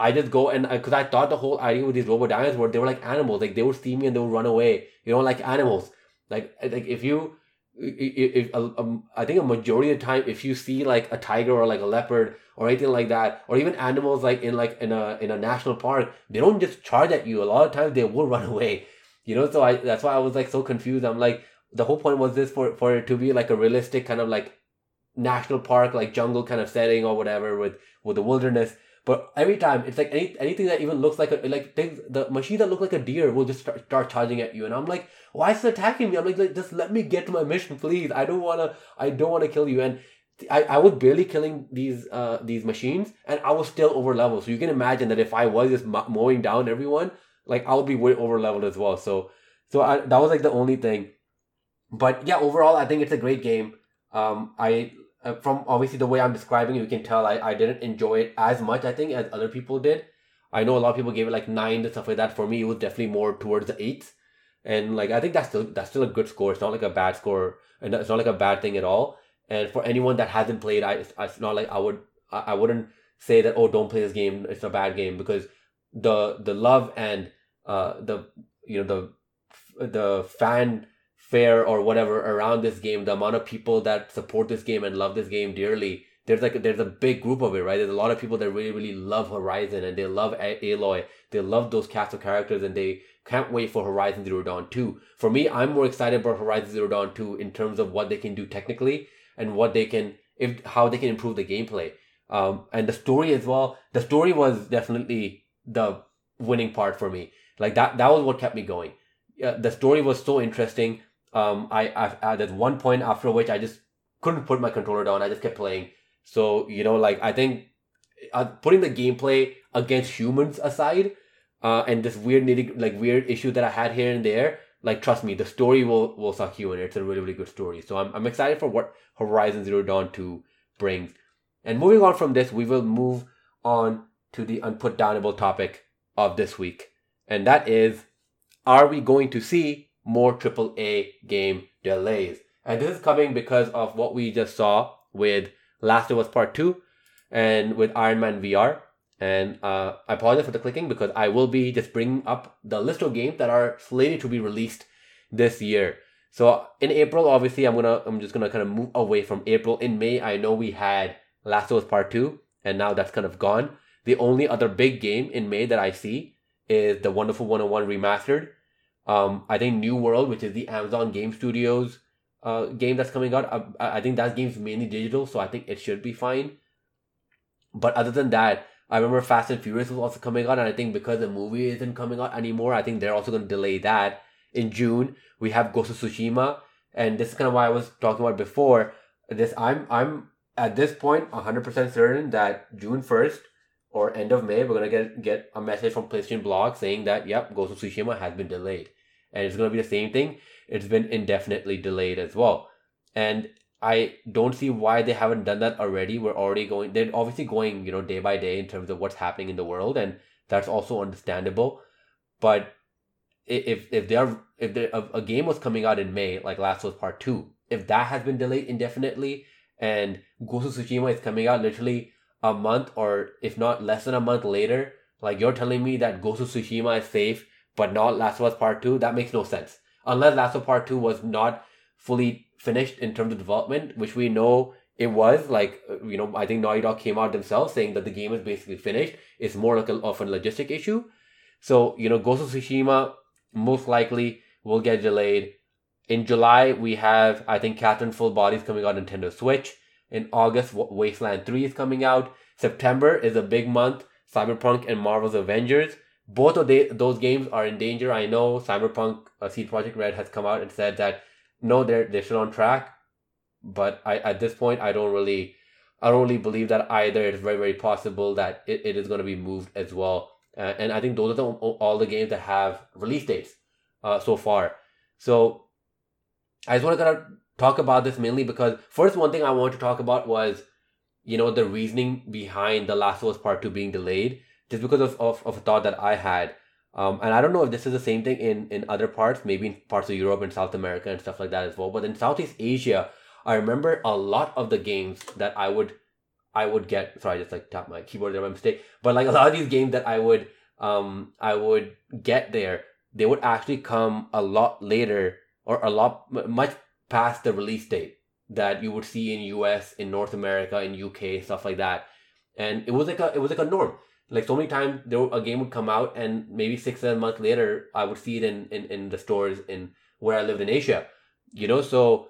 S1: I just go and uh, because I, I, thought the whole idea with these robot dinos were they were like animals like they would see me and they would run away you know like animals. Like uh, like if you if, if I think a majority of the time if you see like a tiger or like a leopard or anything like that or even animals like in like in a in a national park they don't just charge at you. A lot of times they will run away you know? So I that's why I was like so confused. I'm like the whole point was this for for it to be like a realistic kind of like national park like jungle kind of setting or whatever with with the wilderness but every time it's like any, anything that even looks like a like things the machine that look like a deer will just start, start charging at you. And I'm like why is it attacking me? I'm like, just let me get to my mission please. I don't wanna I don't wanna kill you. And I, I was barely killing these uh these machines and I was still over level. So you can imagine that if I was just mowing down everyone like I would be way over leveled as well. So so I, that was like the only thing. But yeah overall I think it's a great game. Um I uh, from obviously the way I'm describing it, you can tell I, I didn't enjoy it as much, I think, as other people did. I know a lot of people gave it like nine and stuff like that. For me, it was definitely more towards the eight. And like I think that's still that's still a good score. It's not like a bad score, and it's not like a bad thing at all. And for anyone that hasn't played, I it's not like I would I, I wouldn't say that oh don't play this game. It's a bad game because the the love and uh the you know the the fan fair or whatever around this game, the amount of people that support this game and love this game dearly, there's like there's a big group of it, right? There's a lot of people that really really love Horizon and they love a- Aloy, they love those cast of characters, and they can't wait for Horizon Zero Dawn 2. For me, I'm more excited about Horizon Zero Dawn 2 in terms of what they can do technically and what they can if how they can improve the gameplay. Um, and the story as well. The story was definitely the winning part for me. Like that that was what kept me going. Uh, the story was so interesting um, I, I at one point after which I just couldn't put my controller down. I just kept playing. So you know, like I think uh, putting the gameplay against humans aside, uh, and this weird nitty like weird issue that I had here and there, like trust me, the story will will suck you in. It's a really really good story. So I'm I'm excited for what Horizon Zero Dawn two brings. And moving on from this, we will move on to the unputdownable topic of this week, and that is, are we going to see more AAA game delays? And this is coming because of what we just saw with Last of Us Part 2 and with Iron Man VR. And uh, I apologize for the clicking because I will be just bringing up the list of games that are slated to be released this year. So in April, obviously, I'm gonna I'm just gonna kind of move away from April. In May, I know we had Last of Us Part Two, and now that's kind of gone. The only other big game in May that I see is the Wonderful 101 remastered. Um, I think New World, which is the Amazon Game Studios uh, game that's coming out. Uh, I, I think that game's mainly digital, so I think it should be fine. But other than that, I remember Fast and Furious was also coming out, and I think because the movie isn't coming out anymore, I think they're also going to delay that. In June, we have Ghost of Tsushima, and this is kind of why I was talking about before. This I'm I'm at this point 100% certain that June 1st or end of May, we're gonna get get a message from PlayStation Blog saying that yep, Ghost of Tsushima has been delayed, and it's gonna be the same thing it's been indefinitely delayed as well. And I don't see why they haven't done that already. We're already going, they're obviously going, you know, day by day in terms of what's happening in the world, and that's also understandable. But if if they are if there a, a game was coming out in May, like Last of Us Part Two, if that has been delayed indefinitely, and Ghost of Tsushima is coming out literally a month or if not less than a month later, like you're telling me that Ghost of Tsushima is safe, but not Last of Us Part Two, that makes no sense unless Last of Part 2 was not fully finished in terms of development, which we know it was. Like, uh, you know, I think Naughty Dog came out themselves saying that the game is basically finished. It's more like a, of a logistic issue. So, you know, Ghost of Tsushima most likely will get delayed. In July, we have, I think, Catherine Full Bodies coming out on Nintendo Switch. In August, Wasteland 3 is coming out. September is a big month. Cyberpunk and Marvel's Avengers both of they, those games are in danger. I know Cyberpunk uh, CD Projekt Red has come out and said that no, they're they're still on track, but I at this point I don't really I don't really believe that either. It's very very possible that it, it is going to be moved as well. Uh, and I think those are the, all the games that have release dates uh, so far. So I just want to kind of talk about this mainly because first one thing I want to talk about was you know the reasoning behind the Last of Us Part Two being delayed just because of, of, of a thought that I had. Um, and I don't know if this is the same thing in, in other parts, maybe in parts of Europe and South America and stuff like that as well. But in Southeast Asia, I remember a lot of the games that I would I would get. Sorry, I just like tap my keyboard there by mistake. But like a lot of these games that I would um I would get there, they would actually come a lot later or a lot much past the release date that you would see in US, in North America, in UK, stuff like that. And it was like a it was like a norm like so many times there a game would come out and maybe six seven months later i would see it in, in in the stores in where i lived in asia you know? So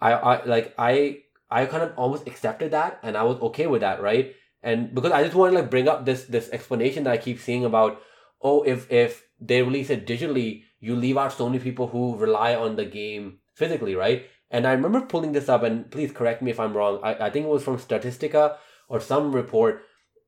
S1: i i like i i kind of almost accepted that and i was okay with that right? And because i just want to like bring up this this explanation that i keep seeing about oh if if they release it digitally you leave out so many people who rely on the game physically right? And i remember pulling this up and please correct me if i'm wrong. I, I think it was from statistica or some report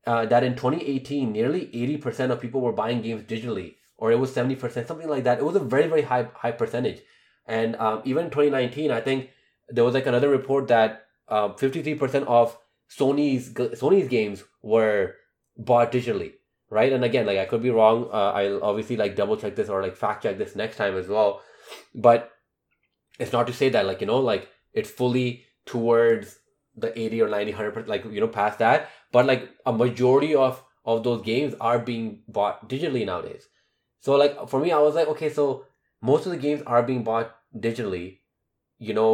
S1: uh, that in 2018, nearly 80% of people were buying games digitally, or it was 70%, something like that. It was a very, very high high percentage. And um, even in 2019, I think there was like another report that uh, 53% of Sony's Sony's games were bought digitally, right? And again, like I could be wrong. Uh, I'll obviously like double check this or like fact check this next time as well. But it's not to say that like you know like it's fully towards the 80 or 90 100 like you know past that but like a majority of of those games are being bought digitally nowadays. So like for me i was like okay so most of the games are being bought digitally. You know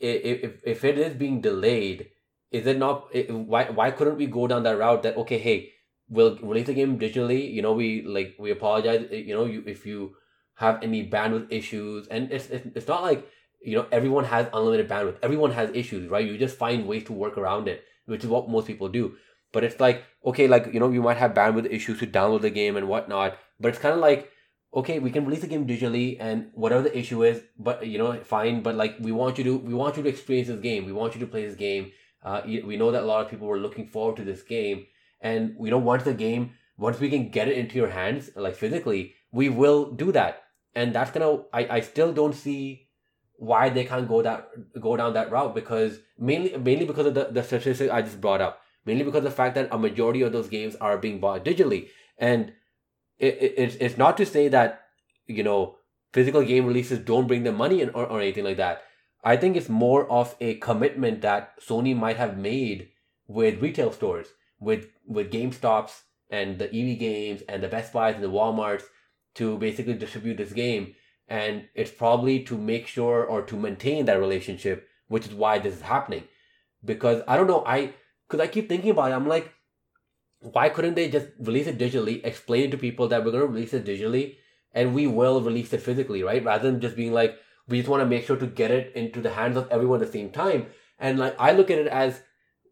S1: if if, it is being delayed is it not why why couldn't we go down that route that okay hey we'll release the game digitally. You know we like we apologize. You know you if you have any bandwidth issues. And it's it's, it's not like you know everyone has unlimited bandwidth. Everyone has issues right? You just find ways to work around it which is what most people do but it's like okay like you know you might have bandwidth issues to download the game and whatnot but it's kind of like okay, we can release the game digitally and whatever the issue is, but you know, fine. But like, we want you to, we want you to experience this game. We want you to play this game. Uh, we know that a lot of people were looking forward to this game, and you know, once the game, once we can get it into your hands, like physically, we will do that. And that's gonna, I, I still don't see why they can't go that, go down that route because mainly, mainly because of the, the statistic I just brought up, mainly because of the fact that a majority of those games are being bought digitally. And it, it, it's, it's not to say that, you know, physical game releases don't bring them money or, or anything like that. I think it's more of a commitment that Sony might have made with retail stores, with with GameStops and the EB Games and the Best Buys and the WalMarts to basically distribute this game. And it's probably to make sure or to maintain that relationship, which is why this is happening. Because I don't know, I because I keep thinking about it, I'm like, why couldn't they just release it digitally, explain it to people that we're gonna release it digitally and we will release it physically, right? Rather than just being like, we just want to make sure to get it into the hands of everyone at the same time. And like I look at it as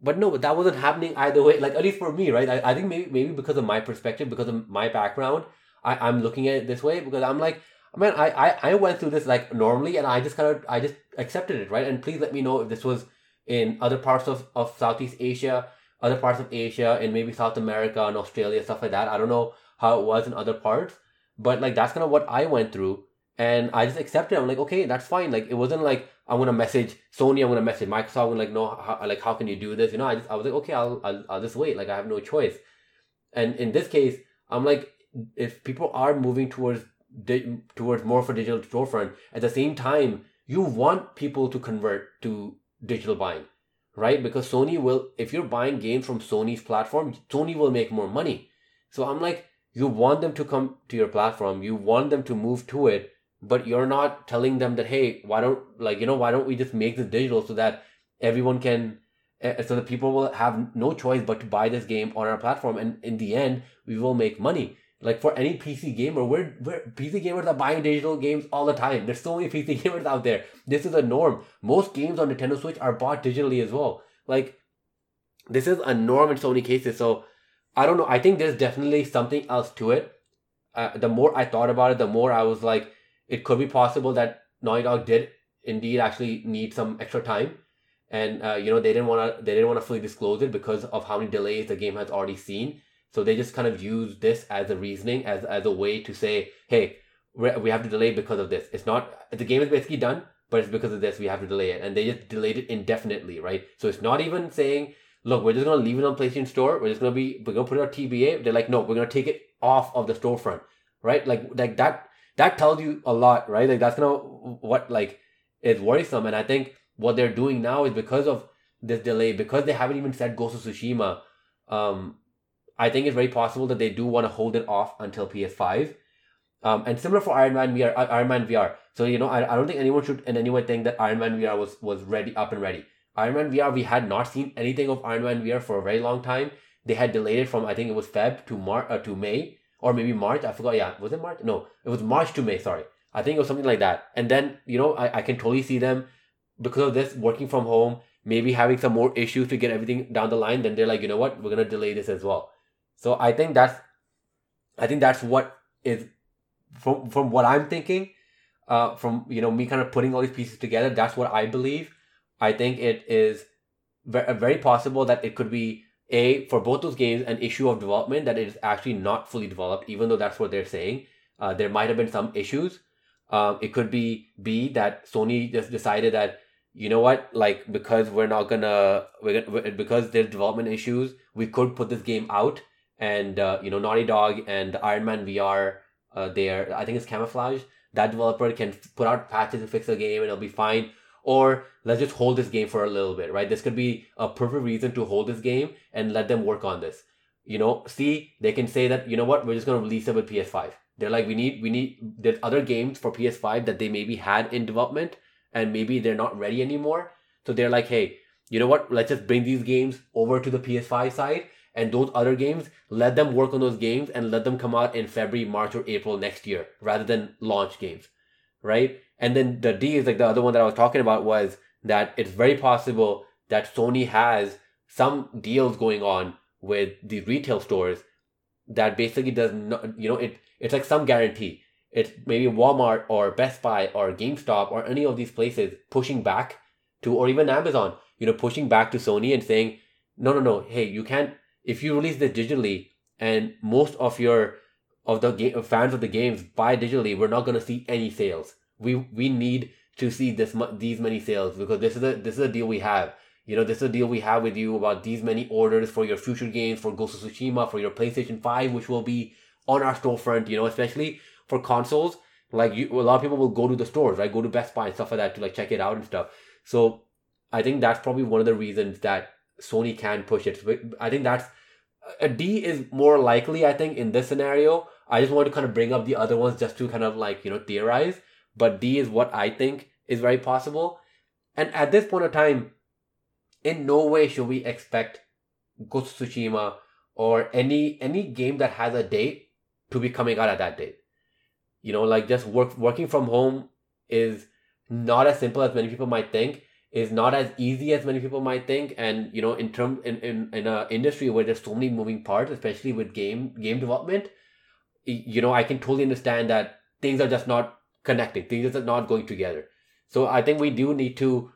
S1: but no, that wasn't happening either way. Like at least for me, right? I, I think maybe maybe because of my perspective, because of my background, I, I'm looking at it this way because I'm like, man, I, I, I went through this like normally and I just kind of I just accepted it, right? And please let me know if this was in other parts of, of Southeast Asia, other parts of Asia, and maybe South America and Australia, stuff like that. I don't know how it was in other parts. But like that's kind of what I went through. And I just accepted. I'm like, okay, that's fine. Like it wasn't like I'm gonna message Sony, I'm gonna message Microsoft, and like, no, how, like how can you do this? You know, I just I was like, okay, I'll, I'll I'll just wait. Like I have no choice. And in this case, I'm like, if people are moving towards di- towards more for digital storefront, at the same time, you want people to convert to digital buying, right? Because Sony will, if you're buying games from Sony's platform, Sony will make more money. So I'm like, you want them to come to your platform, you want them to move to it, but you're not telling them that hey why don't like you know why don't we just make this digital so that everyone can uh, so that people will have no choice but to buy this game on our platform and in the end we will make money like for any pc gamer we're, we're pc gamers are buying digital games all the time. There's so many pc gamers out there. This is a norm. Most games on nintendo switch are bought digitally as well. Like this is a norm in so many cases. So i don't know. I think there's definitely something else to it. Uh, the more i thought about it the more i was like it could be possible that Naughty Dog did indeed actually need some extra time, and uh, you know they didn't want to they didn't want to fully disclose it because of how many delays the game has already seen. So they just kind of use this as a reasoning as as a way to say, hey, we have to delay because of this. It's not the game is basically done, but it's because of this we have to delay it, and they just delayed it indefinitely, right? So it's not even saying, look, we're just gonna leave it on PlayStation Store. We're just gonna be we're gonna put it on TBA. They're like, no, we're gonna take it off of the storefront, right? Like like that that tells you a lot, right? Like that's kind of what like is worrisome. And I think what they're doing now is because of this delay, because they haven't even said Ghost of Tsushima. Um, I think it's very possible that they do want to hold it off until PS5. Um, and similar for Iron Man VR, Iron Man VR. So you know, I, I don't think anyone should in any way think that Iron Man VR was was ready up and ready. Iron Man VR, we had not seen anything of Iron Man VR for a very long time. They had delayed it from I think it was Feb to Mar uh, to May, or maybe March. I forgot. Yeah, was it March? No, it was March to May. Sorry, I think it was something like that. And then you know, I, I can totally see them because of this working from home, maybe having some more issues to get everything down the line. Then they're like, you know what, we're gonna delay this as well. So I think that's, I think that's what is from from what I'm thinking. Uh, from you know me kind of putting all these pieces together, that's what I believe. I think it is very, very possible that it could be a for both those games an issue of development that it is actually not fully developed even though that's what they're saying uh, there might have been some issues um, it could be b that sony just decided that you know what like because we're not gonna we're gonna because there's development issues we could put this game out and uh, you know naughty dog and iron man vr uh, there i think it's Camouflaj. that developer can put out patches and fix the game and it'll be fine or let's just hold this game for a little bit, right? This could be a perfect reason to hold this game and let them work on this. You know, see, they can say that, you know what, we're just to release it with PS5. They're like, we need, we need, there's other games for PS5 that they maybe had in development and maybe they're not ready anymore. So they're like, hey, you know what, let's just bring these games over to the PS5 side and those other games, let them work on those games and let them come out in February, March, or April next year rather than launch games, right? And then the D is like the other one that I was talking about was that it's very possible that Sony has some deals going on with the retail stores that basically does not, you know, it it's like some guarantee. it's maybe Walmart or Best Buy or GameStop or any of these places pushing back to, or even Amazon, you know, pushing back to Sony and saying, no, no, no, hey, you can't, if you release this digitally and most of your, of the game, fans of the games buy digitally, we're not going to see any sales. We, we need to see this, these many sales because this is a, this is a deal we have. You know, this is a deal we have with you about these many orders for your future games, for Ghost of Tsushima, for your PlayStation 5, which will be on our storefront, you know, especially for consoles. Like you, a lot of people will go to the stores, right? Go to Best Buy and stuff like that to like check it out and stuff. So I think that's probably one of the reasons that Sony can push it. I think that's a D is more likely. I think in this scenario, I just want to kind of bring up the other ones just to kind of like you know theorize. But D is what I think is very possible. And at this point of time, in no way should we expect Ghost Tsushima or any any game that has a date to be coming out at that date. You know, like just work working from home is not as simple as many people might think. Is not as easy as many people might think, and you know, in term in in in a industry where there's so many moving parts, especially with game game development, you know, I can totally understand that things are just not connecting. Things are not going together. So I think we do need to,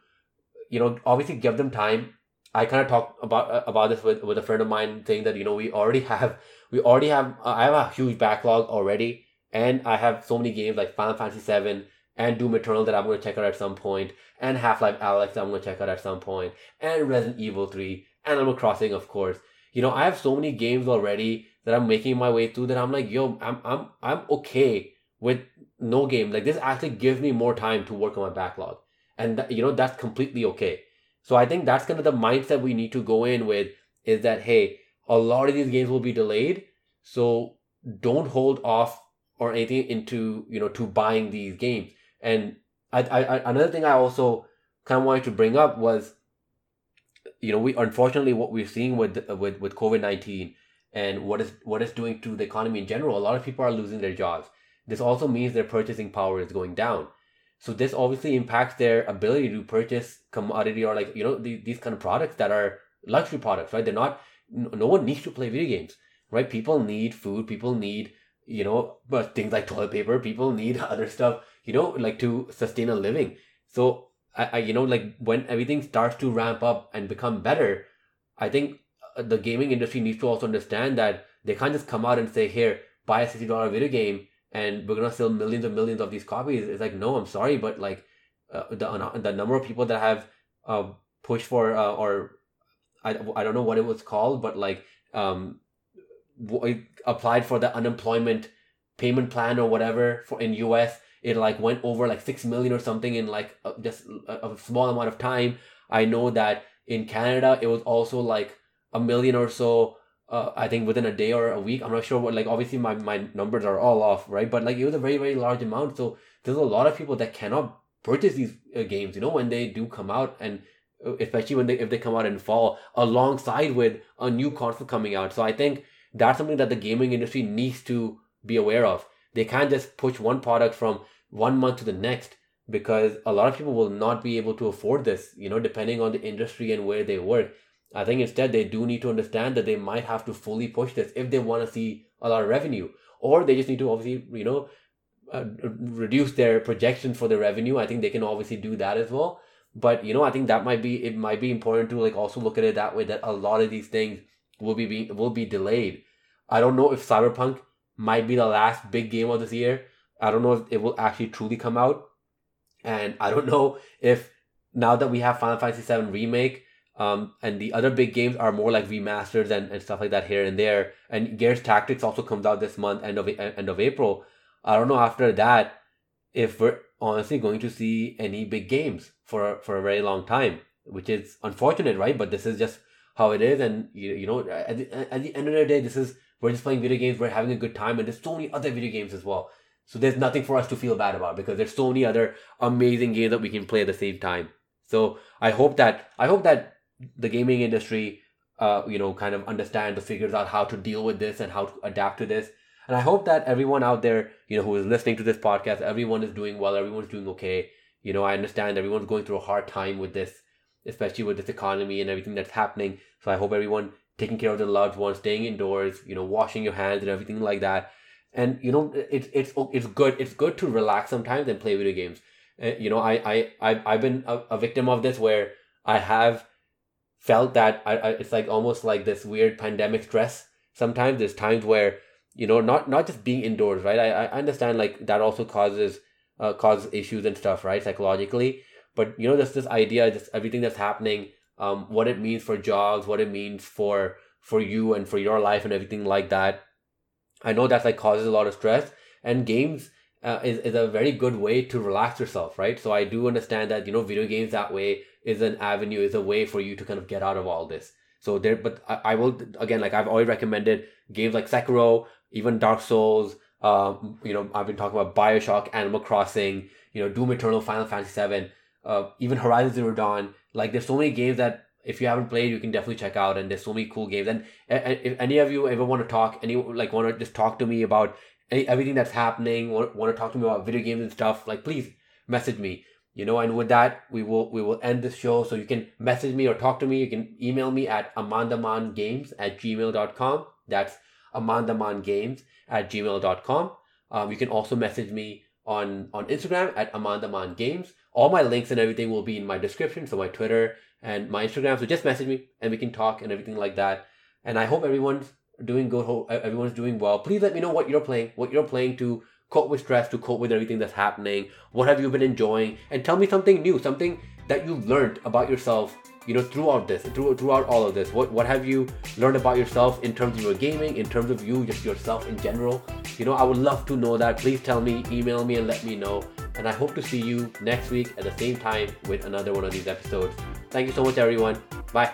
S1: you know, obviously give them time. I kind of talked about uh, about this with, with a friend of mine, saying that you know we already have we already have I have a huge backlog already, and I have so many games like Final Fantasy Seven and Doom Eternal that I'm going to check out at some point, and Half Life Alyx that I'm going to check out at some point, and Resident Evil Three, and Animal Crossing, of course. You know, I have so many games already that I'm making my way through that I'm like, yo, I'm I'm I'm okay with no game. Like this actually gives me more time to work on my backlog, and you know that's completely okay. So I think that's kind of the mindset we need to go in with is that hey, a lot of these games will be delayed, so don't hold off or anything into you know to buying these games. And I, I another thing I also kind of wanted to bring up was, you know, we unfortunately what we're seeing with with with COVID nineteen and what is what it's doing to the economy in general. A lot of people are losing their jobs this also means their purchasing power is going down. So this obviously impacts their ability to purchase commodity or like, you know, the, these kind of products that are luxury products, right? They're not, no one needs to play video games, right? People need food. People need, you know, but things like toilet paper. People need other stuff, you know, like to sustain a living. So I, I you know, like when everything starts to ramp up and become better, I think uh, the gaming industry needs to also understand that they can't just come out and say, here, buy a $60 video game and we're gonna sell millions and millions of these copies. It's like, no, I'm sorry, but like uh, the the number of people that have uh, pushed for uh, or I, I don't know what it was called, but like um applied for the unemployment payment plan or whatever for in US, it like went over like six million or something in like a, just a, a small amount of time. I know that in Canada it was also like a million or so uh, I think within a day or a week. I'm not sure what like obviously my, my numbers are all off, right? But like it was a very, very large amount. So there's a lot of people that cannot purchase these uh, games, you know, when they do come out and uh, especially when they if they come out in fall alongside with a new console coming out. So I think that's something that the gaming industry needs to be aware of. They can't just push one product from one month to the next because a lot of people will not be able to afford this, you know, depending on the industry and where they work. I think instead they do need to understand that they might have to fully push this if they want to see a lot of revenue, or they just need to obviously you know uh, reduce their projections for the revenue. I think they can obviously do that as well. But you know, I think that might be it might be important to like also look at it that way that a lot of these things will be, be will be delayed. I don't know if Cyberpunk might be the last big game of this year. I don't know if it will actually truly come out, and I don't know if now that we have Final Fantasy VII remake um, and the other big games are more like remasters and, and stuff like that here and there. And Gears Tactics also comes out this month, end of end of April. I don't know after that if we're honestly going to see any big games for for a very long time, which is unfortunate, right? But this is just how it is, and you, you know, at the, at the end of the day, this is we're just playing video games, we're having a good time, and there's so many other video games as well. So there's nothing for us to feel bad about because there's so many other amazing games that we can play at the same time. So I hope that I hope that the gaming industry, uh, you know, kind of understands or figures out how to deal with this and how to adapt to this. And I hope that everyone out there, you know, who is listening to this podcast, everyone is doing well, everyone's doing okay. You know, I understand everyone's going through a hard time with this, especially with this economy and everything that's happening. So I hope everyone taking care of their loved ones, staying indoors, you know, washing your hands and everything like that. And you know it's it's it's good it's good to relax sometimes and play video games. Uh, you know i i I've, I've been a, a victim of this where i have felt that I, I it's like almost like this weird pandemic stress. Sometimes there's times where you know not not just being indoors right? I, I understand like that also causes uh, causes issues and stuff right? Psychologically. But you know there's this idea just everything that's happening um what it means for jobs what it means for for you and for your life and everything like that i know that's like causes a lot of stress and games uh, is, is a very good way to relax yourself right so i do understand that you know video games that way is an avenue is a way for you to kind of get out of all this so there but i, I will again like i've already recommended games like sekiro even dark souls um, you know, I've been talking about Bioshock, Animal Crossing, you know, Doom Eternal, Final Fantasy Seven, uh, even Horizon Zero Dawn. Like, there's so many games that if you haven't played, you can definitely check out. And there's so many cool games. And, and if any of you ever want to talk, any like want to just talk to me about everything that's happening, want, want to talk to me about video games and stuff, like please message me. You know, and with that, we will we will end this show. So you can message me or talk to me. You can email me at amandamangames at gmail.com. That's amandamangames at gmail.com. Um, you can also message me on, on Instagram at amandaman games. All my links and everything will be in my description, so my Twitter and my Instagram. So just message me and we can talk and everything like that. And I hope everyone's doing good. Hope everyone's doing well. Please let me know what you're playing, what you're playing to cope with stress, to cope with everything that's happening. What have you been enjoying? And tell me something new, something that you've learned about yourself you know throughout this through, throughout all of this what what have you learned about yourself in terms of your gaming in terms of you just yourself in general you know i would love to know that please tell me email me and let me know and i hope to see you next week at the same time with another one of these episodes. Thank you so much everyone. Bye